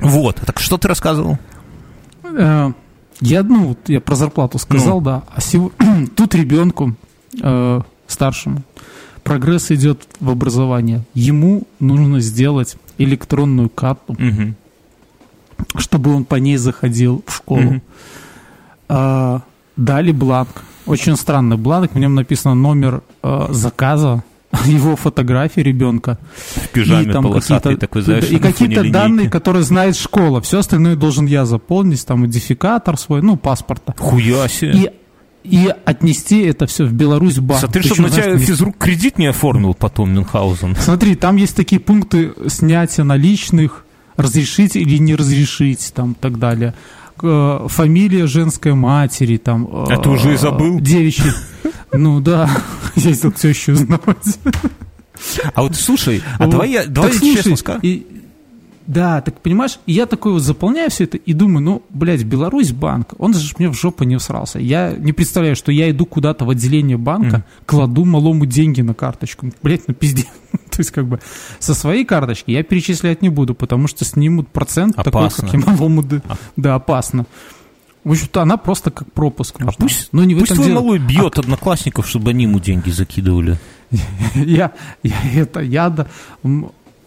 Вот, так что ты рассказывал? Э, я, ну, я про зарплату сказал, ну. да. А сего... тут ребенку э, старшему. Прогресс идет в образование. Ему нужно сделать электронную карту, угу. чтобы он по ней заходил в школу. Угу. А, дали бланк. Очень странный бланк. В нем написано номер э, заказа, его фотографии ребенка. В пижаме и там полосатый такой, знаешь, И какие-то данные, которые знает школа. Все остальное должен я заполнить, там идентификатор свой, ну, паспорта. Хуя себе. И и отнести это все в Беларусь банк. Смотри, чтобы на тебя физрук кредит не оформил потом Мюнхгаузен. Смотри, там есть такие пункты снятия наличных, разрешить или не разрешить, там, так далее. Э, фамилия женской матери, там... А ты уже и забыл? Девичий. Ну да, я все еще узнавать. А вот слушай, а давай я, давай честно скажу. Да, так понимаешь, я такой вот заполняю все это и думаю, ну, блядь, Беларусь банк, он же мне в жопу не всрался. Я не представляю, что я иду куда-то в отделение банка, mm. кладу малому деньги на карточку. Блядь, ну пизде. То есть, как бы, со своей карточки я перечислять не буду, потому что снимут процент опасно. такой, как я малому... А. Да, опасно. В общем-то, она просто как пропуск. А пусть, но не пусть твой дело. малой бьет а... одноклассников, чтобы они ему деньги закидывали. Я, я это, я, да,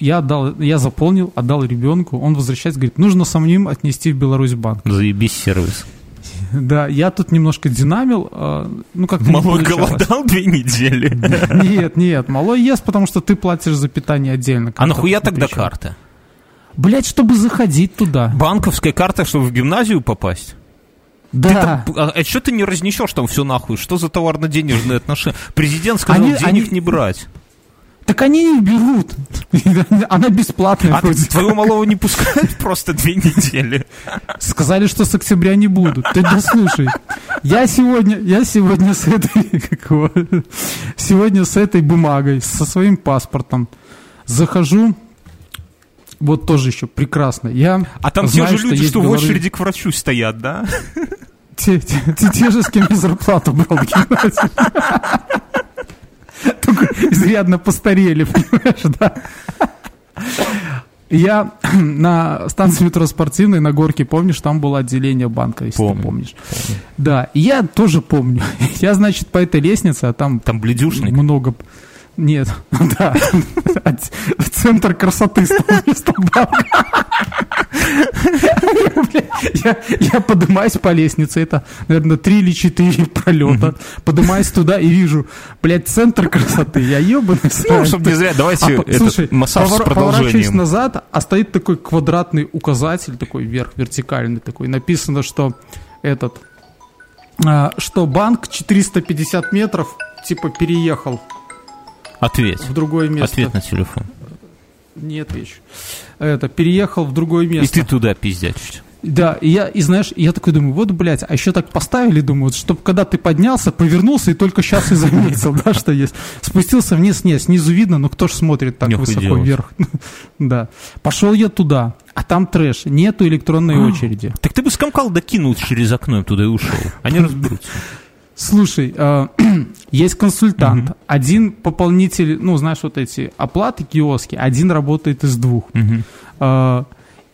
я, отдал, я заполнил, отдал ребенку, он возвращается, говорит, нужно самим отнести в Беларусь банк. Заебись сервис. Да, я тут немножко динамил, а, ну как Малой голодал две недели? Нет, нет, малой ест, потому что ты платишь за питание отдельно. А нахуя тогда карта? Блять, чтобы заходить туда. Банковская карта, чтобы в гимназию попасть? Да. Ты, а, а что ты не разнесешь там все нахуй? Что за товарно-денежные отношения? Президент сказал, они, денег они... не брать. Так они не берут. Она бесплатная. А твоего малого не пускают просто две недели? Сказали, что с октября не будут. Ты дослушай. Я сегодня, я сегодня с этой, какого, сегодня с этой бумагой, со своим паспортом захожу вот тоже еще прекрасно. Я а там знаю, те же люди, что, что в очереди к врачу стоят, да? Те, те, те, те же, с кем я зарплату брал в. Только изрядно постарели, понимаешь, да? Я на станции метро спортивной на горке, помнишь, там было отделение банка, если помню, ты помнишь. Помню. Да, я тоже помню. Я, значит, по этой лестнице, а там... Там бледюшник? Много... Нет, да. Центр красоты стал. Я, поднимаюсь по лестнице, это, наверное, три или четыре пролета. Поднимаюсь туда и вижу, блядь, центр красоты. Я ебаный Ну, чтобы не зря, давайте а, слушай, массаж с. Поворачиваюсь назад, а стоит такой квадратный указатель, такой вверх, вертикальный такой. Написано, что этот, а, что банк 450 метров, типа, переехал. Ответь. В другое место. Ответ на телефон. Не отвечу. Это, переехал в другое место. И ты туда пиздячишь. Да, и я, и знаешь, я такой думаю, вот, блядь, а еще так поставили, думаю, вот, чтобы когда ты поднялся, повернулся и только сейчас и заметил, да, что есть. Спустился вниз, нет, снизу видно, но кто ж смотрит так высоко вверх. Да. Пошел я туда, а там трэш, нету электронной а, очереди. Так ты бы скомкал докинул через окно туда и ушел. Они разберутся. Слушай, э, есть консультант, угу. один пополнитель, ну, знаешь, вот эти оплаты киоски, один работает из двух. Угу. Э,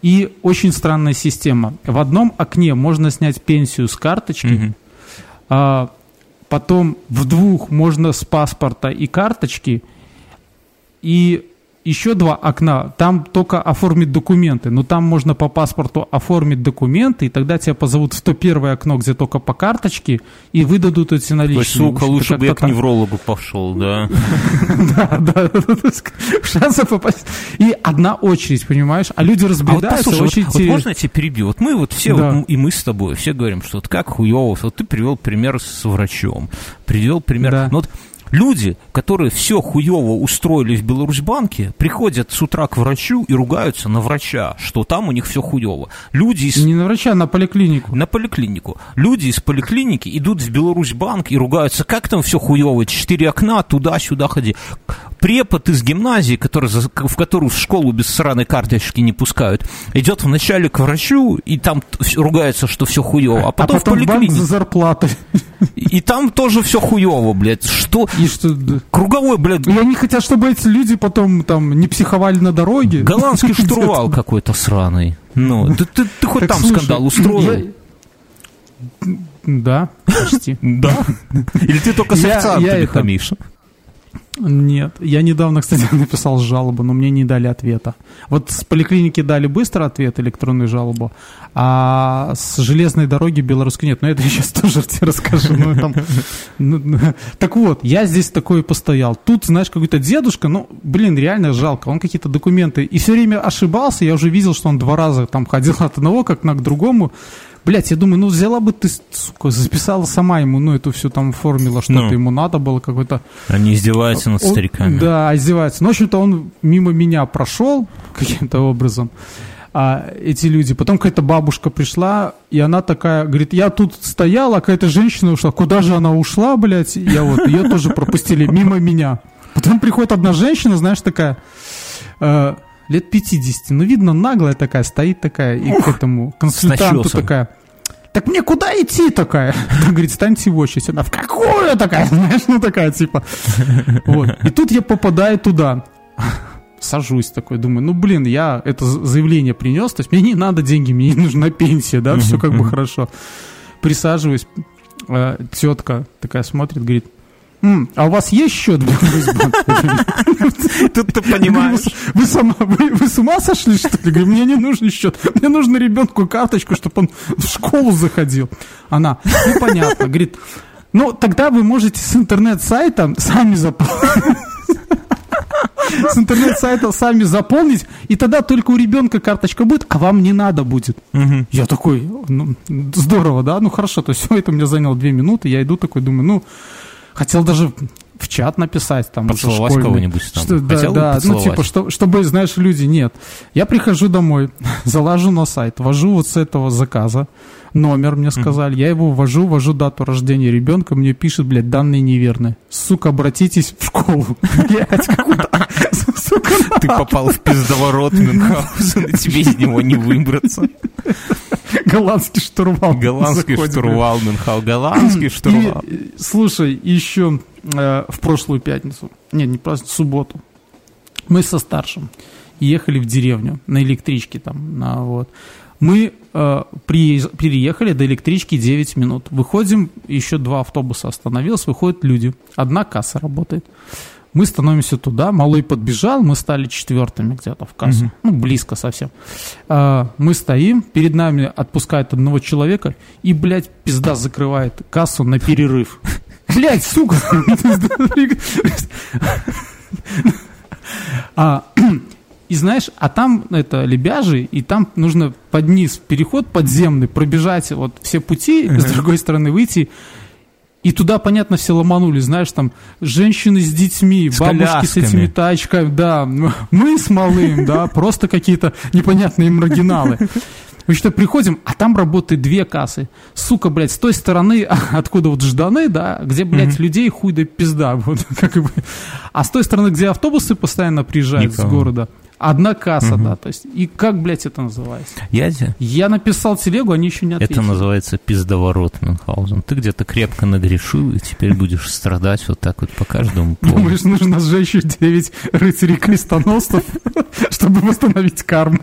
и очень странная система. В одном окне можно снять пенсию с карточки, угу. э, потом в двух можно с паспорта и карточки, и еще два окна, там только оформить документы, но там можно по паспорту оформить документы, и тогда тебя позовут в то первое окно, где только по карточке, и выдадут эти наличные. То сука, лучше бы я к неврологу пошел, да? Да, да, шансы попасть. И одна очередь, понимаешь? А люди разбредаются, очень Вот можно я тебя перебью? Вот мы вот все, и мы с тобой, все говорим, что вот как хуево, вот ты привел пример с врачом, привел пример, ну вот Люди, которые все хуево устроили в Беларусьбанке, приходят с утра к врачу и ругаются на врача, что там у них все хуево. Люди из... Не на врача, а на поликлинику. На поликлинику. Люди из поликлиники идут в Беларусьбанк и ругаются, как там все хуево, четыре окна, туда-сюда ходи. Препод из гимназии, который, в которую в школу без сраной карточки не пускают, идет вначале к врачу и там ругается, что все хуево, а потом, а потом в поликлинику. за зарплаты. И там тоже все хуево, блядь. Что? И что? Круговой, блядь. И они хотят, чтобы эти люди потом там не психовали на дороге. Голландский штурвал какой-то сраный. Ну, ты, ты, ты хоть так, там слушай, скандал устроил? Я... Да, почти. Да? Или ты только с официантами хамишь? Нет, я недавно, кстати, написал жалобу, но мне не дали ответа. Вот с поликлиники дали быстро ответ, электронную жалобу, а с железной дороги белорусской нет. Но это я сейчас тоже тебе расскажу. Ну, там, ну, ну, так вот, я здесь такой постоял. Тут, знаешь, какой-то дедушка, ну, блин, реально жалко. Он какие-то документы. И все время ошибался. Я уже видел, что он два раза там ходил от одного как к другому. Блять, я думаю, ну взяла бы ты, сука, записала сама ему, ну, эту все там оформила, что-то ну, ему надо было какой-то... Они издеваются над стариками. Да, издеваются. Ну, в общем-то, он мимо меня прошел каким-то образом, а эти люди. Потом какая-то бабушка пришла, и она такая, говорит, я тут стояла, какая-то женщина ушла. Куда же она ушла, блядь? Я вот, ее тоже пропустили мимо меня. Потом приходит одна женщина, знаешь, такая... Э, лет 50. Ну, видно, наглая такая, стоит такая, и Ух, к этому консультанту такая. Так мне куда идти такая? Она говорит, станьте в очередь. Она в какую такая? Знаешь, ну такая типа. Вот. И тут я попадаю туда. Сажусь такой, думаю, ну блин, я это заявление принес, то есть мне не надо деньги, мне не нужна пенсия, да, все как бы хорошо. Присаживаюсь, э, тетка такая смотрит, говорит, М, а у вас есть счет в Тут ты понимаешь. Вы, сама, вы, вы с ума сошли, что ли? Говорю, мне не нужен счет. Мне нужно ребенку карточку, чтобы он в школу заходил. Она, ну понятно, говорит, ну тогда вы можете с интернет-сайта сами заполнить с интернет-сайта сами заполнить, и тогда только у ребенка карточка будет, а вам не надо будет. Угу. Я такой, ну, здорово, да, ну хорошо, то есть все это мне заняло две минуты, я иду такой, думаю, ну, Хотел даже в чат написать там. Поцеловать кого-нибудь там. Что, да, да, ну типа, что, чтобы, знаешь, люди, нет. Я прихожу домой, залажу на сайт, ввожу вот с этого заказа, номер мне сказали, mm-hmm. я его ввожу, ввожу дату рождения ребенка, мне пишет, блядь, данные неверные. Сука, обратитесь в школу. Блядь, Сука, Ты попал в пиздоворот Мюнхгаузен, и тебе из него не выбраться. Голландский штурвал. Голландский штурвал, Мюнхгаузен. Голландский штурвал. Слушай, еще э, в прошлую пятницу, нет, не просто, в субботу, мы со старшим ехали в деревню на электричке там, на вот. Мы э, при, переехали до электрички 9 минут. Выходим, еще два автобуса остановилось, выходят люди. Одна касса работает. Мы становимся туда, малой подбежал, мы стали четвертыми где-то в кассу, угу. ну, близко совсем. А, мы стоим, перед нами отпускает одного человека, и, блядь, пизда закрывает кассу на перерыв. Блядь, сука! А, и знаешь, а там это лебяжий, и там нужно под низ переход подземный, пробежать вот все пути, с другой стороны выйти. И туда, понятно, все ломанули, знаешь, там женщины с детьми, с бабушки колясками. с этими тачками, да, мы с малым, да, просто какие-то непонятные маргиналы. Мы что приходим, а там работают две кассы. Сука, блядь, с той стороны, откуда вот Жданы, да, где, блядь, mm-hmm. людей хуй да пизда. Вот, как бы. А с той стороны, где автобусы постоянно приезжают Никого. с города, Одна касса, угу. да, то есть, и как, блядь, это называется? Я, я написал телегу, они еще не ответили. Это называется пиздоворот, Мюнхгаузен. Ты где-то крепко нагрешил, и теперь будешь страдать вот так вот по каждому поводу. Думаешь, нужно сжечь 9 рыцарей-крестоносцев, чтобы восстановить карму?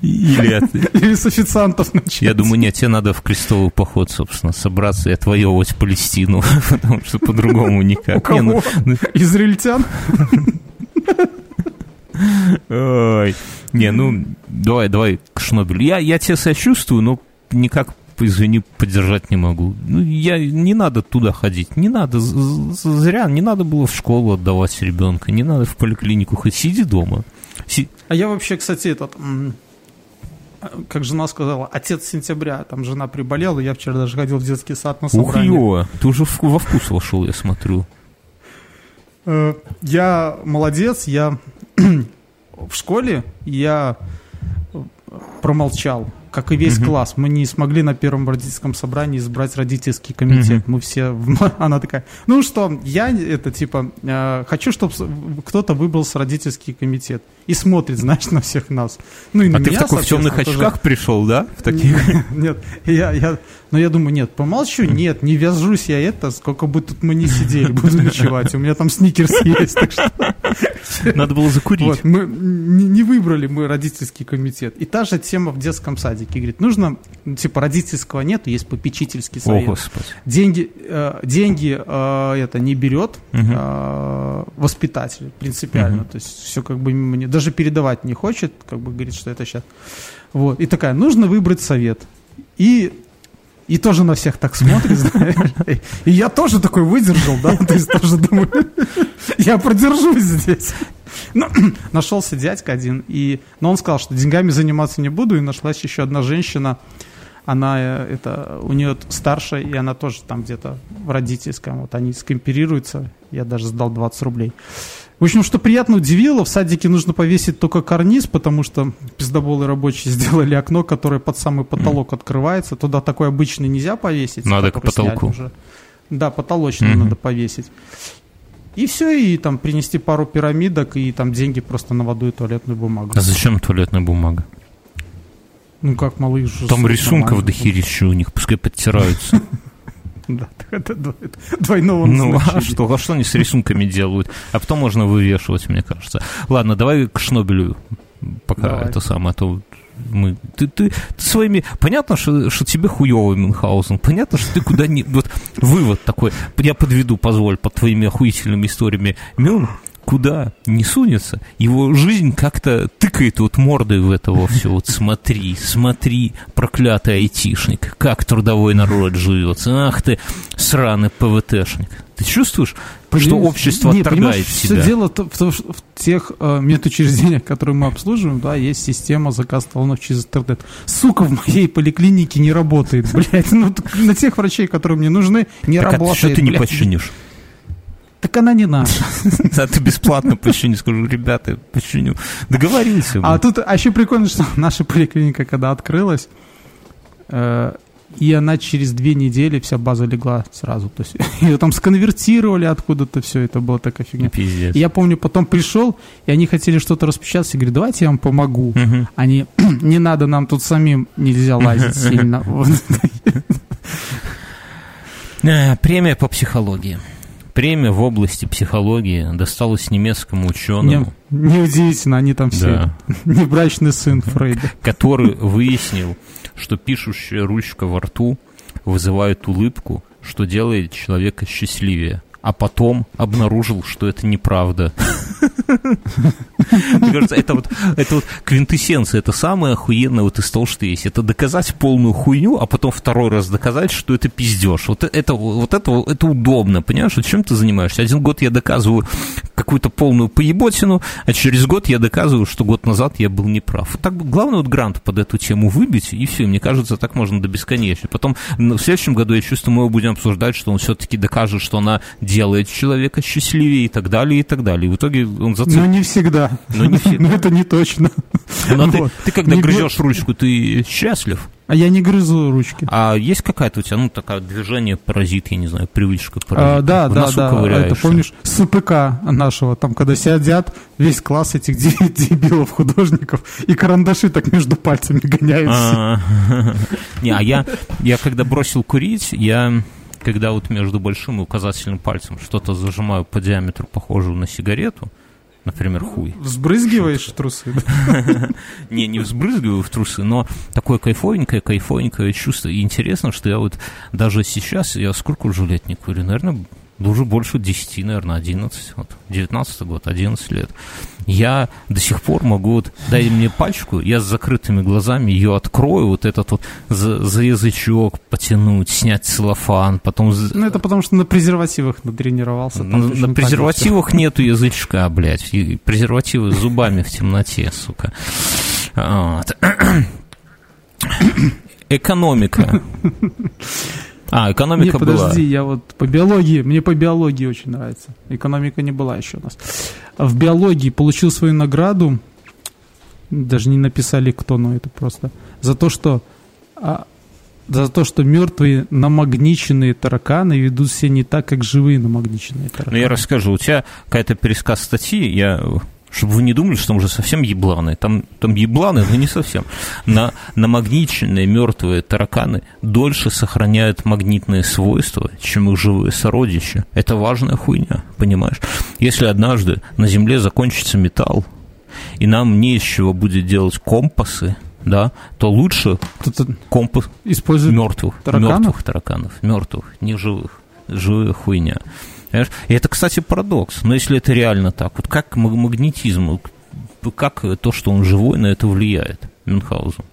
Или, с официантов начать? Я думаю, нет, тебе надо в крестовый поход, собственно, собраться и отвоевывать Палестину, потому что по-другому никак. У кого? Ну, ну. Израильтян? Ой. Не, ну, давай, давай к Шнобелю. Я, я тебя сочувствую, но никак, извини, поддержать не могу. Ну, я, не надо туда ходить, не надо, зря, не надо было в школу отдавать ребенка, не надо в поликлинику, хоть сиди дома. Си... А я вообще, кстати, этот, как жена сказала, отец сентября, там жена приболела, я вчера даже ходил в детский сад на собрание. Ух, ё, ты уже во вкус вошел, я смотрю. Э, я молодец, я в школе, я промолчал как и весь угу. класс. Мы не смогли на первом родительском собрании избрать родительский комитет. Угу. Мы все... Она такая, ну что, я это типа, э, хочу, чтобы кто-то выбрался родительский комитет. И смотрит, знаешь, на всех нас. Ну, и а на ты меня, в такой в темных очках тоже... пришел, да? В таких? Нет, я, я, но я думаю, нет, помолчу, нет, не вяжусь я это, сколько бы тут мы не сидели, буду ночевать. У меня там сникерс есть, так что... Надо было закурить. Вот, мы не, выбрали мы родительский комитет. И та же тема в детском садике. Говорит, нужно, ну, типа, родительского нет, есть попечительский совет. О, Господи. Деньги, э, деньги э, это не берет угу. э, воспитатель принципиально. Угу. То есть все как бы мне даже передавать не хочет, как бы говорит, что это сейчас. Вот. И такая, нужно выбрать совет. И и тоже на всех так смотрит, знаешь. И я тоже такой выдержал, да, то есть тоже думаю, я продержусь здесь. Ну, нашелся дядька один, и, но он сказал, что деньгами заниматься не буду, и нашлась еще одна женщина, она, э, это, у нее старшая, и она тоже там где-то в родительском, вот они скомперируются, я даже сдал 20 рублей. В общем, что приятно удивило, в садике нужно повесить только карниз, потому что пиздоболы рабочие сделали окно, которое под самый потолок открывается. Туда такой обычный нельзя повесить. Надо к потолку. Уже. Да, потолочный mm-hmm. надо повесить. И все, и там принести пару пирамидок, и там деньги просто на воду и туалетную бумагу. А зачем туалетная бумага? Ну как малых же. Там рисунков до херища у них, пускай подтираются. Да, это двойного Ну, а что, а что они с рисунками делают? А потом можно вывешивать, мне кажется. Ладно, давай к Шнобелю пока давай. это самое, а то мы, ты, ты, ты своими... Понятно, что, что тебе хуёвый Мюнхгаузен. Понятно, что ты куда не... Вот вывод такой. Я подведу, позволь, под твоими охуительными историями. Мюн куда не сунется, его жизнь как-то тыкает вот мордой в этого все. Вот смотри, смотри, проклятый айтишник, как трудовой народ живет. Ах ты, сраный ПВТшник. Ты чувствуешь, что общество не, отторгает себя? Все дело в, в, в тех э, медучреждениях, которые мы обслуживаем, да, есть система заказ талонов через интернет. Сука, в моей поликлинике не работает, блядь. Ну, на тех врачей, которые мне нужны, не так работает. А что ты не починишь? Так она не наша. А ты бесплатно почини, скажу, ребята, починю. Договорился. А тут, а еще прикольно, что наша поликлиника, когда открылась, э, и она через две недели вся база легла сразу. То есть ее там сконвертировали откуда-то все, это была такая фигня. Пиздец. И я помню, потом пришел, и они хотели что-то распечатать, и говорю, давайте я вам помогу. Угу. Они, не надо, нам тут самим нельзя лазить сильно. Э, премия по психологии премия в области психологии досталась немецкому ученому. Не, неудивительно, они там все. Да. Небрачный сын Фрейда. Который выяснил, что пишущая ручка во рту вызывает улыбку, что делает человека счастливее а потом обнаружил, что это неправда. Мне кажется, это вот, это вот квинтэссенция, это самое охуенное вот из того, что есть. Это доказать полную хуйню, а потом второй раз доказать, что это пиздеж. Вот это, вот это, это удобно, понимаешь? Вот чем ты занимаешься? Один год я доказываю какую-то полную поеботину, а через год я доказываю, что год назад я был неправ. Вот так, главное вот грант под эту тему выбить, и все. Мне кажется, так можно до бесконечности. Потом в следующем году, я чувствую, мы будем обсуждать, что он все-таки докажет, что она делает человека счастливее и так далее, и так далее. И в итоге он зацепит. Но не всегда. Но не всегда. Но это не точно. Но вот. ты, ты когда не грызешь гр... ручку, ты счастлив? А я не грызу ручки. А есть какая-то у тебя, ну, такая движение паразит, я не знаю, привычка паразит? А, да, да, да. Это помнишь, с ПК нашего, там, когда сидят весь класс этих дебилов, художников, и карандаши так между пальцами гоняются. А, не, а я, я когда бросил курить, я когда вот между большим и указательным пальцем что-то зажимаю по диаметру, похожую на сигарету, например, хуй. Взбрызгиваешь в трусы? Не, не взбрызгиваю в трусы, но такое кайфовенькое, кайфовенькое чувство. И интересно, что я вот даже сейчас, я сколько уже лет не курю, наверное, да уже больше 10, наверное, 11, вот, 19 год, 11 лет. Я до сих пор могу, вот, дай мне пачку, я с закрытыми глазами ее открою, вот этот вот за, за язычок потянуть, снять целлофан, потом... Ну, это потому что на презервативах натренировался. На, на презервативах нету язычка, блядь, и презервативы зубами в темноте, сука. Вот. Экономика. А, экономика Нет, была. подожди, я вот по биологии, мне по биологии очень нравится. Экономика не была еще у нас. В биологии получил свою награду, даже не написали кто, но это просто, за то, что а, за то, что мертвые намагниченные тараканы ведут себя не так, как живые намагниченные тараканы. Ну, я расскажу, у тебя какая-то пересказ статьи, я чтобы вы не думали, что там уже совсем ебланы. Там, там ебланы, но не совсем. На, намагниченные мертвые тараканы дольше сохраняют магнитные свойства, чем их живые сородичи. Это важная хуйня, понимаешь? Если однажды на Земле закончится металл, и нам не из чего будет делать компасы, да, то лучше компас использовать мертвых, тараканов? мертвых тараканов, мертвых, не живых, живая хуйня. Понимаешь? И это, кстати, парадокс. Но если это реально так, вот как магнетизм, как то, что он живой, на это влияет Мюнхгаузен?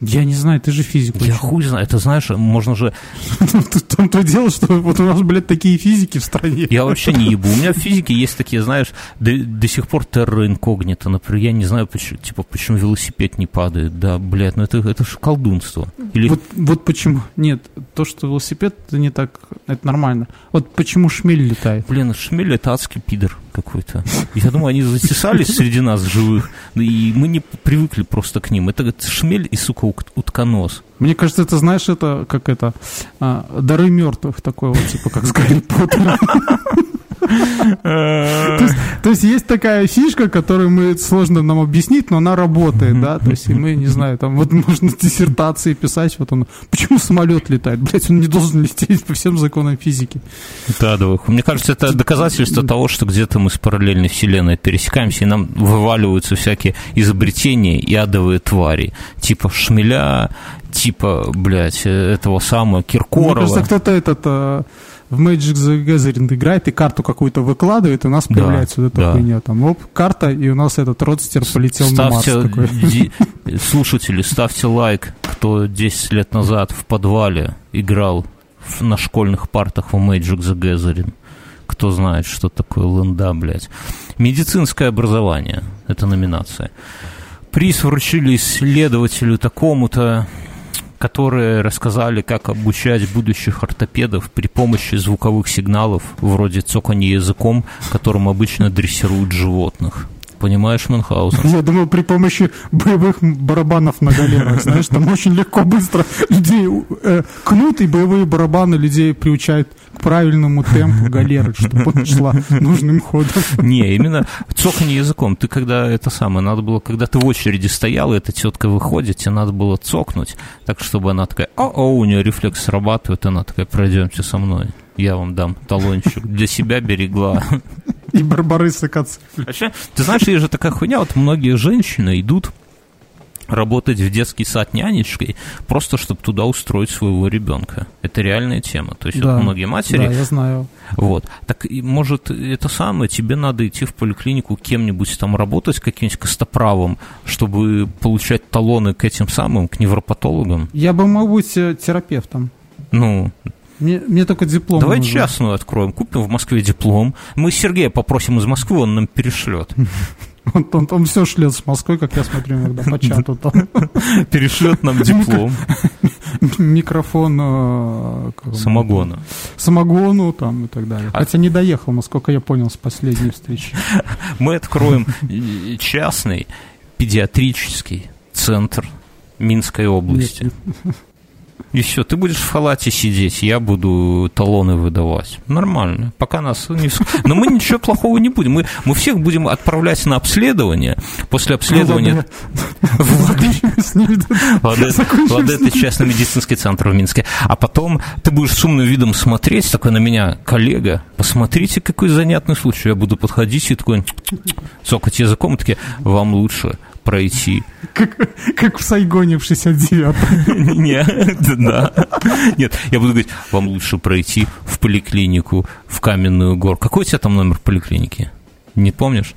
Я не знаю, ты же физик. Я хуй знаю, это знаешь, можно же... В том-то дело, что вот у нас, блядь, такие физики в стране. Я вообще не ебу. У меня в физике есть такие, знаешь, до, до сих пор терра инкогнито, например, я не знаю, почему, типа, почему велосипед не падает. Да, блядь, ну это, это же колдунство. Или... Вот, вот почему. Нет, то, что велосипед, это не так, это нормально. Вот почему шмель летает. Блин, шмель это адский пидор какой-то. Я думаю, они затесались среди нас живых, и мы не привыкли просто к ним. Это шмель и, сука, утконос. Мне кажется, это, знаешь, это как это, а, дары мертвых такой вот, типа, как с Гарри Поттером. то, есть, есть такая фишка, которую мы сложно нам объяснить, но она работает, да, то есть и мы, не знаю, там вот можно диссертации писать, вот он, почему самолет летает, блядь, он не должен лететь по всем законам физики. Да, да, мне кажется, это доказательство того, что где-то мы с параллельной вселенной пересекаемся, и нам вываливаются всякие изобретения и адовые твари, типа шмеля, типа, блядь, этого самого Киркорова. Мне кажется, кто-то этот а, в Magic the Gathering играет и карту какую-то выкладывает, и у нас да, появляется вот эта да. хуйня. Там, оп, карта, и у нас этот родстер полетел ставьте, на Марс. Ди, слушатели, ставьте лайк, кто 10 лет назад в подвале играл в, на школьных партах в Magic the Gathering. Кто знает, что такое ленда, блядь. Медицинское образование. Это номинация. Приз вручили исследователю такому-то, которые рассказали, как обучать будущих ортопедов при помощи звуковых сигналов, вроде цоканья языком, которым обычно дрессируют животных. Понимаешь, Мюнхгаузен? Я думаю, при помощи боевых барабанов на галерах, знаешь, там очень легко, быстро людей э, кнут, и боевые барабаны людей приучают к правильному темпу галеры, чтобы она шла нужным ходом. Не, именно цоканье языком. Ты когда это самое, надо было, когда ты в очереди стоял, и эта тетка выходит, тебе надо было цокнуть, так, чтобы она такая, о-о, у нее рефлекс срабатывает, она такая, пройдемте со мной я вам дам талончик. Для себя берегла. И барбарысы кацифли. Вообще, ты знаешь, есть же такая хуйня, вот многие женщины идут работать в детский сад нянечкой, просто чтобы туда устроить своего ребенка. Это реальная тема. То есть да, вот многие матери... Да, я знаю. Вот. Так, может, это самое, тебе надо идти в поликлинику кем-нибудь там работать, каким-нибудь костоправом, чтобы получать талоны к этим самым, к невропатологам? Я бы мог быть э, терапевтом. Ну, мне, мне только диплом Давай нужен. частную откроем, купим в Москве диплом. Мы Сергея попросим из Москвы, он нам перешлет. Он, он, он все шлет с Москвы, как я смотрю иногда по чату. Там. Перешлет нам диплом. Микрофон... Э, Самогона. Самогону там и так далее. А Хотя не доехал, насколько я понял, с последней встречи. Мы откроем частный педиатрический центр Минской области. Нет, и все, ты будешь в халате сидеть, я буду талоны выдавать. Нормально. Пока нас не... Но мы ничего плохого не будем. Мы, мы всех будем отправлять на обследование. После обследования... Ладно, это частный медицинский центр в Минске. А потом ты будешь с умным видом смотреть, такой на меня, коллега, посмотрите, какой занятный случай. Я буду подходить и такой цокать языком, и такие, вам лучше пройти. Как, как в Сайгоне в 69-м. Нет, да. Нет, я буду говорить, вам лучше пройти в поликлинику, в Каменную гору. Какой у тебя там номер поликлиники? Не помнишь?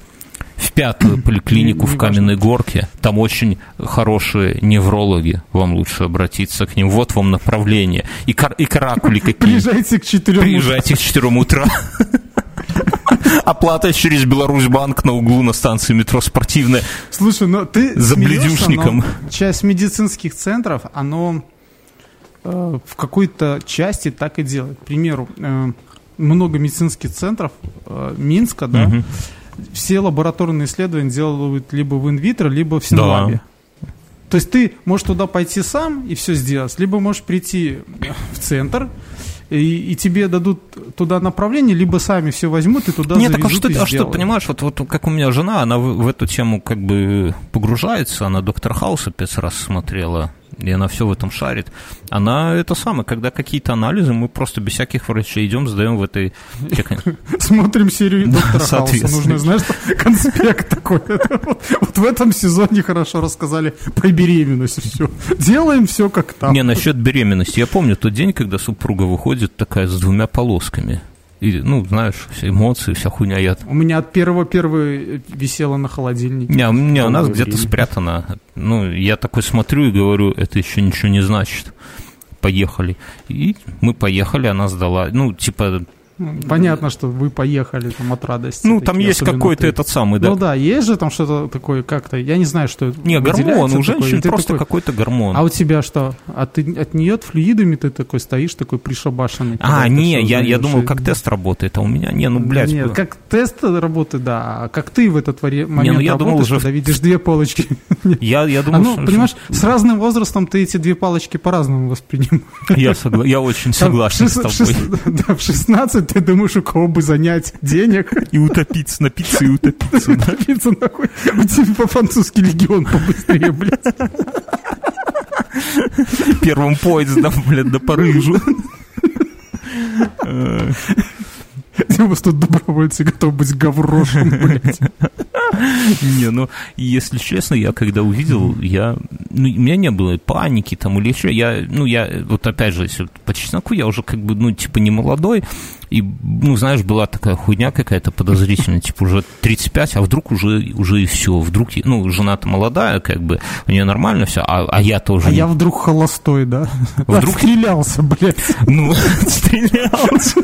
в пятую поликлинику в Каменной Горке. Там очень хорошие неврологи. Вам лучше обратиться к ним. Вот вам направление. И, кар и каракули какие. Приезжайте к 4 Приезжайте к 4 утра. Оплата через Беларусьбанк на углу на станции метро «Спортивная». Слушай, ну ты За бледюшником. Часть медицинских центров, оно э, в какой-то части так и делает. К примеру, э, много медицинских центров э, Минска, да, угу. все лабораторные исследования делают либо в инвитро, либо в Синлабе. Да. То есть ты можешь туда пойти сам и все сделать, либо можешь прийти в центр, и, и тебе дадут туда направление, либо сами все возьмут и туда Нет, так а что, а что, понимаешь, вот, вот как у меня жена, она в, в эту тему как бы погружается, она доктор Хауса пять раз смотрела, и она все в этом шарит. Она это самое, когда какие-то анализы, мы просто без всяких врачей идем, сдаем в этой... Смотрим серию доктора Хауса. Нужно, знаешь, конспект такой. Вот в этом сезоне хорошо рассказали про беременность. Все. Делаем все как там. Не, насчет беременности. Я помню тот день, когда супруга выходит такая с двумя полосками и, ну, знаешь, все эмоции, вся хуйня. Я... У меня от первого первой висела на холодильнике. Не, у меня у нас где-то спрятано. Ну, я такой смотрю и говорю, это еще ничего не значит. Поехали. И мы поехали, она сдала. Ну, типа, Понятно, что вы поехали там от радости. Ну, там есть какой-то этот самый, да. Ну да, есть же там что-то такое как-то, я не знаю, что это. Не, гормон, у женщин просто какой-то гормон. А у тебя что? А ты от нее флюидами ты такой стоишь, такой пришабашенный? А, не, я, я думал, как тест работает, а у меня, не, ну, блядь. Нет, как тест работает, да, а как ты в этот момент не, ну, я думал, уже... когда видишь две палочки. Я, я думал, а, ну, что... понимаешь, с разным возрастом ты эти две палочки по-разному воспринимаешь. Я, согла... я очень согласен с тобой. Да, в 16 ты думаешь, у кого бы занять денег. И утопиться, напиться и утопиться. Напиться нахуй. У тебя по-французски легион побыстрее, блядь. Первым поездом, блядь, до Парижу. У вас тут добровольцы готовы быть гаврошем, блядь. Не, ну, если честно, я когда увидел, я, ну, у меня не было паники там или еще, я, ну, я, вот опять же, если по чесноку, я уже как бы, ну, типа не молодой, и, ну, знаешь, была такая хуйня какая-то подозрительная, типа уже 35, а вдруг уже, уже и все, вдруг, ну, жена-то молодая, как бы, у нее нормально все, а, а я тоже... А я вдруг холостой, да? Вдруг... Стрелялся, блядь. Ну, стрелялся.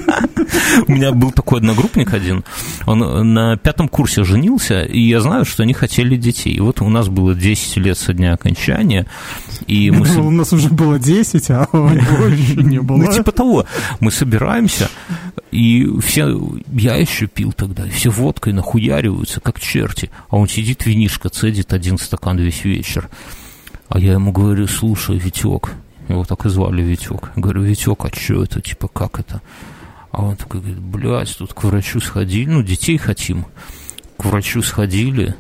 У меня был такой одногруппник один, он на пятом курсе женился, и я знаю, что они хотели детей. И вот у нас было 10 лет со дня окончания, и мы... У нас уже было 10, а у него еще не было. Ну, типа того. Мы собираемся, и все, я еще пил тогда, все водкой нахуяриваются, как черти. А он сидит, винишко цедит один стакан весь вечер. А я ему говорю, слушай, Витек, его так и звали Витек. Говорю, Витек, а что это, типа, как это? А он такой говорит, блядь, тут к врачу сходили, ну, детей хотим. К врачу сходили,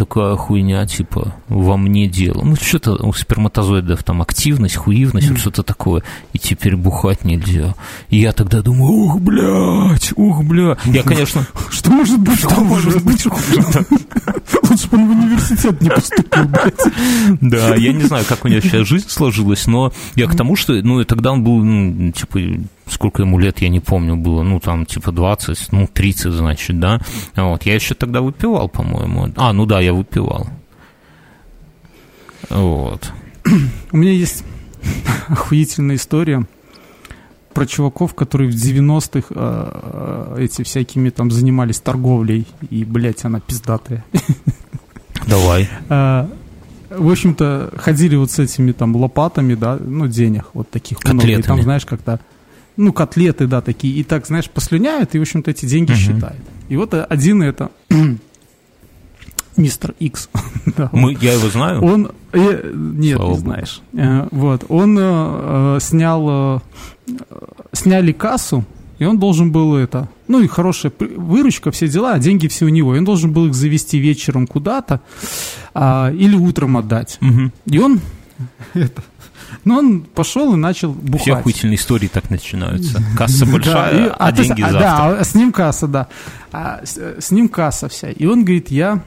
такая хуйня, типа, во мне дело. Ну, что-то у сперматозоидов там активность, хуивность, mm. вот что-то такое. И теперь бухать нельзя. И я тогда думаю, ух, блядь, ух, бля. Я, конечно... Что может быть Что может быть? Лучше бы он в университет не поступил, блядь. Да, я не знаю, как у него сейчас жизнь сложилась, но я к тому, что, ну, тогда он был, ну, типа, сколько ему лет, я не помню, было, ну, там, типа 20, ну, 30, значит, да. Вот, я еще тогда выпивал, по-моему. А, ну да, я выпивал. Вот. У меня есть охуительная история про чуваков, которые в 90-х э, а, эти всякими там занимались торговлей, и, блядь, она пиздатая. Давай. А, в общем-то, ходили вот с этими там лопатами, да, ну, денег вот таких много. И там, знаешь, как-то ну, котлеты, да, такие, и так, знаешь, послюняют, и, в общем-то, эти деньги uh-huh. считают. И вот один это мистер Икс. да, Мы, я его знаю? Он, э, нет, Слава не знаешь. Э, вот, он э, э снял, э, сняли кассу, и он должен был это, ну и хорошая выручка, все дела, а деньги все у него. И он должен был их завести вечером куда-то а, или утром отдать. Угу. И он это, но он пошел и начал бухать. Все охуительные истории так начинаются. Касса большая, да, а, а деньги завтра. Да, с ним касса, да. А, с, с ним касса вся. И он говорит, я,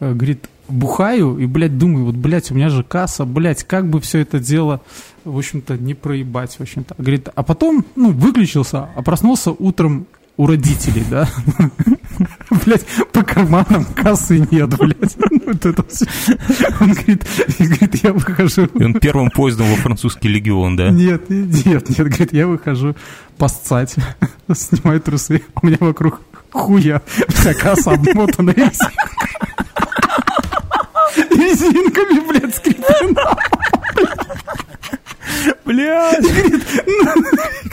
э, говорит, бухаю и, блядь, думаю, вот, блядь, у меня же касса, блядь, как бы все это дело, в общем-то, не проебать, в общем-то. Говорит, а потом, ну, выключился, а проснулся утром у родителей, да? Блять, по карманам кассы нет. Вот это все. Он говорит, говорит, я выхожу. И он первым поездом во французский легион, да? Нет, нет, нет, говорит, я выхожу поссать, снимаю трусы, у меня вокруг хуя вся касса обмотана резинками, блядь, скреплена. Блядь. Говорит,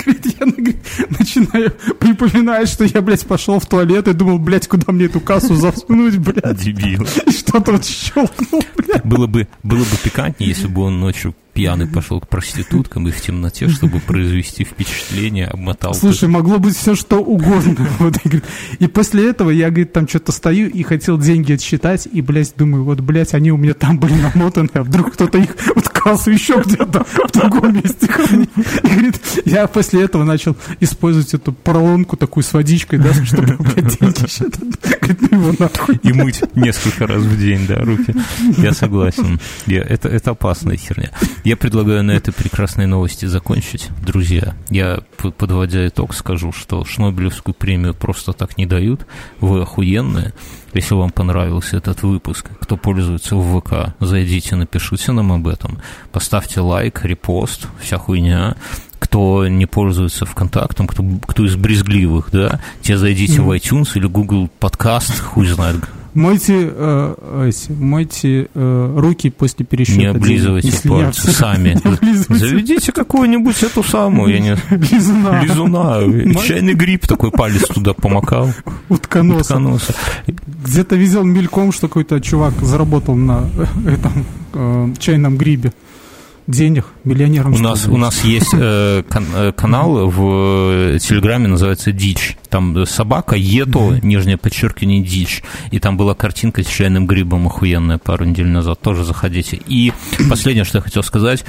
говорит, я начинаю припоминать, что я, блядь, пошел в туалет и думал, блядь, куда мне эту кассу засунуть, блядь. Дебил. И что-то вот щелкнул, блядь. Было бы, было бы пикантнее, если бы он ночью пьяный пошел к проституткам и в темноте, чтобы произвести впечатление, обмотал. Слушай, могло быть все что угодно. Вот, и, говорит, и после этого я, говорит, там что-то стою и хотел деньги отсчитать, и, блядь, думаю, вот, блядь, они у меня там были намотаны, а вдруг кто-то их вот кассу еще где-то в другом месте. И, говорит, я после этого начал использовать эту поролонку такую с водичкой, да, чтобы, деньги. Говорит, ну его нахуй. И мыть несколько раз в день, да, руки. Я согласен. Я, это, это опасная херня. Я предлагаю на этой прекрасной новости закончить. Друзья, я, подводя итог, скажу, что Шнобелевскую премию просто так не дают. Вы охуенные. Если вам понравился этот выпуск, кто пользуется в ВК, зайдите, напишите нам об этом. Поставьте лайк, репост, вся хуйня кто не пользуется ВКонтактом, кто, кто из брезгливых, да, те зайдите mm. в iTunes или Google подкаст, хуй знает, Мойте, э, мойте э, руки после пересчета. Не облизывайте денег, пальцы сами. Заведите какую-нибудь эту самую, я не... Лизуна. Лизуна. Чайный гриб такой палец туда помакал. Утконоса. Утконоса. Где-то видел мельком, что какой-то чувак заработал на этом э, чайном грибе денег миллионерам. У нас, у нас есть э, э, канал в Телеграме, называется Дичь. Там собака, ето, нижнее подчеркивание, дичь. И там была картинка с чайным грибом охуенная пару недель назад. Тоже заходите. И последнее, что я хотел сказать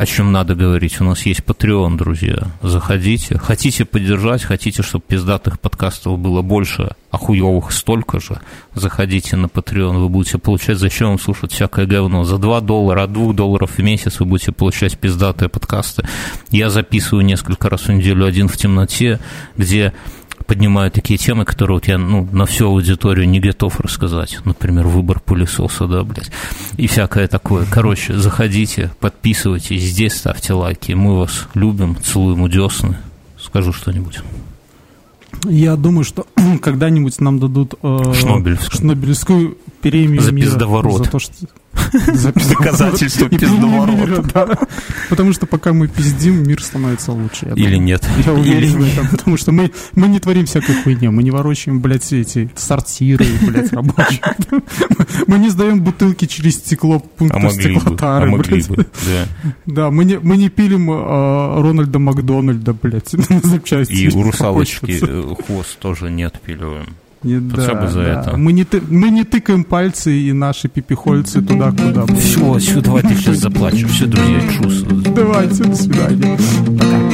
о чем надо говорить. У нас есть Patreon, друзья. Заходите. Хотите поддержать, хотите, чтобы пиздатых подкастов было больше, а хуевых столько же, заходите на Patreon. Вы будете получать, зачем вам слушать всякое говно. За 2 доллара, от 2 долларов в месяц вы будете получать пиздатые подкасты. Я записываю несколько раз в неделю один в темноте, где поднимаю такие темы, которые вот я ну, на всю аудиторию не готов рассказать. Например, выбор пылесоса, да, блядь. И всякое такое. Короче, заходите, подписывайтесь, здесь ставьте лайки. Мы вас любим, целуем у десны. Скажу что-нибудь. Я думаю, что когда-нибудь нам дадут э, Шнобелевскую. Шнобелевскую премию за мира. За то, что Доказательство пиздоворота. Потому что пока мы пиздим, мир становится лучше. Или нет. Я уверен в этом, потому что мы, мы не творим всякой хуйни, мы не ворочаем, блядь, эти сортиры, блядь, рабочие. Мы не сдаем бутылки через стекло пункта а стеклотары, а блядь. Бы, да. да, мы не, мы не пилим а, Рональда Макдональда, блядь, на запчасти. И у русалочки э, хвост тоже не отпиливаем. Не, да, бы за да. это. Мы не, ты, мы не тыкаем пальцы и наши пипихольцы туда, куда Все, все, давай ты сейчас заплачешь. Все, друзья, чувствую. Давайте, до свидания. Пока.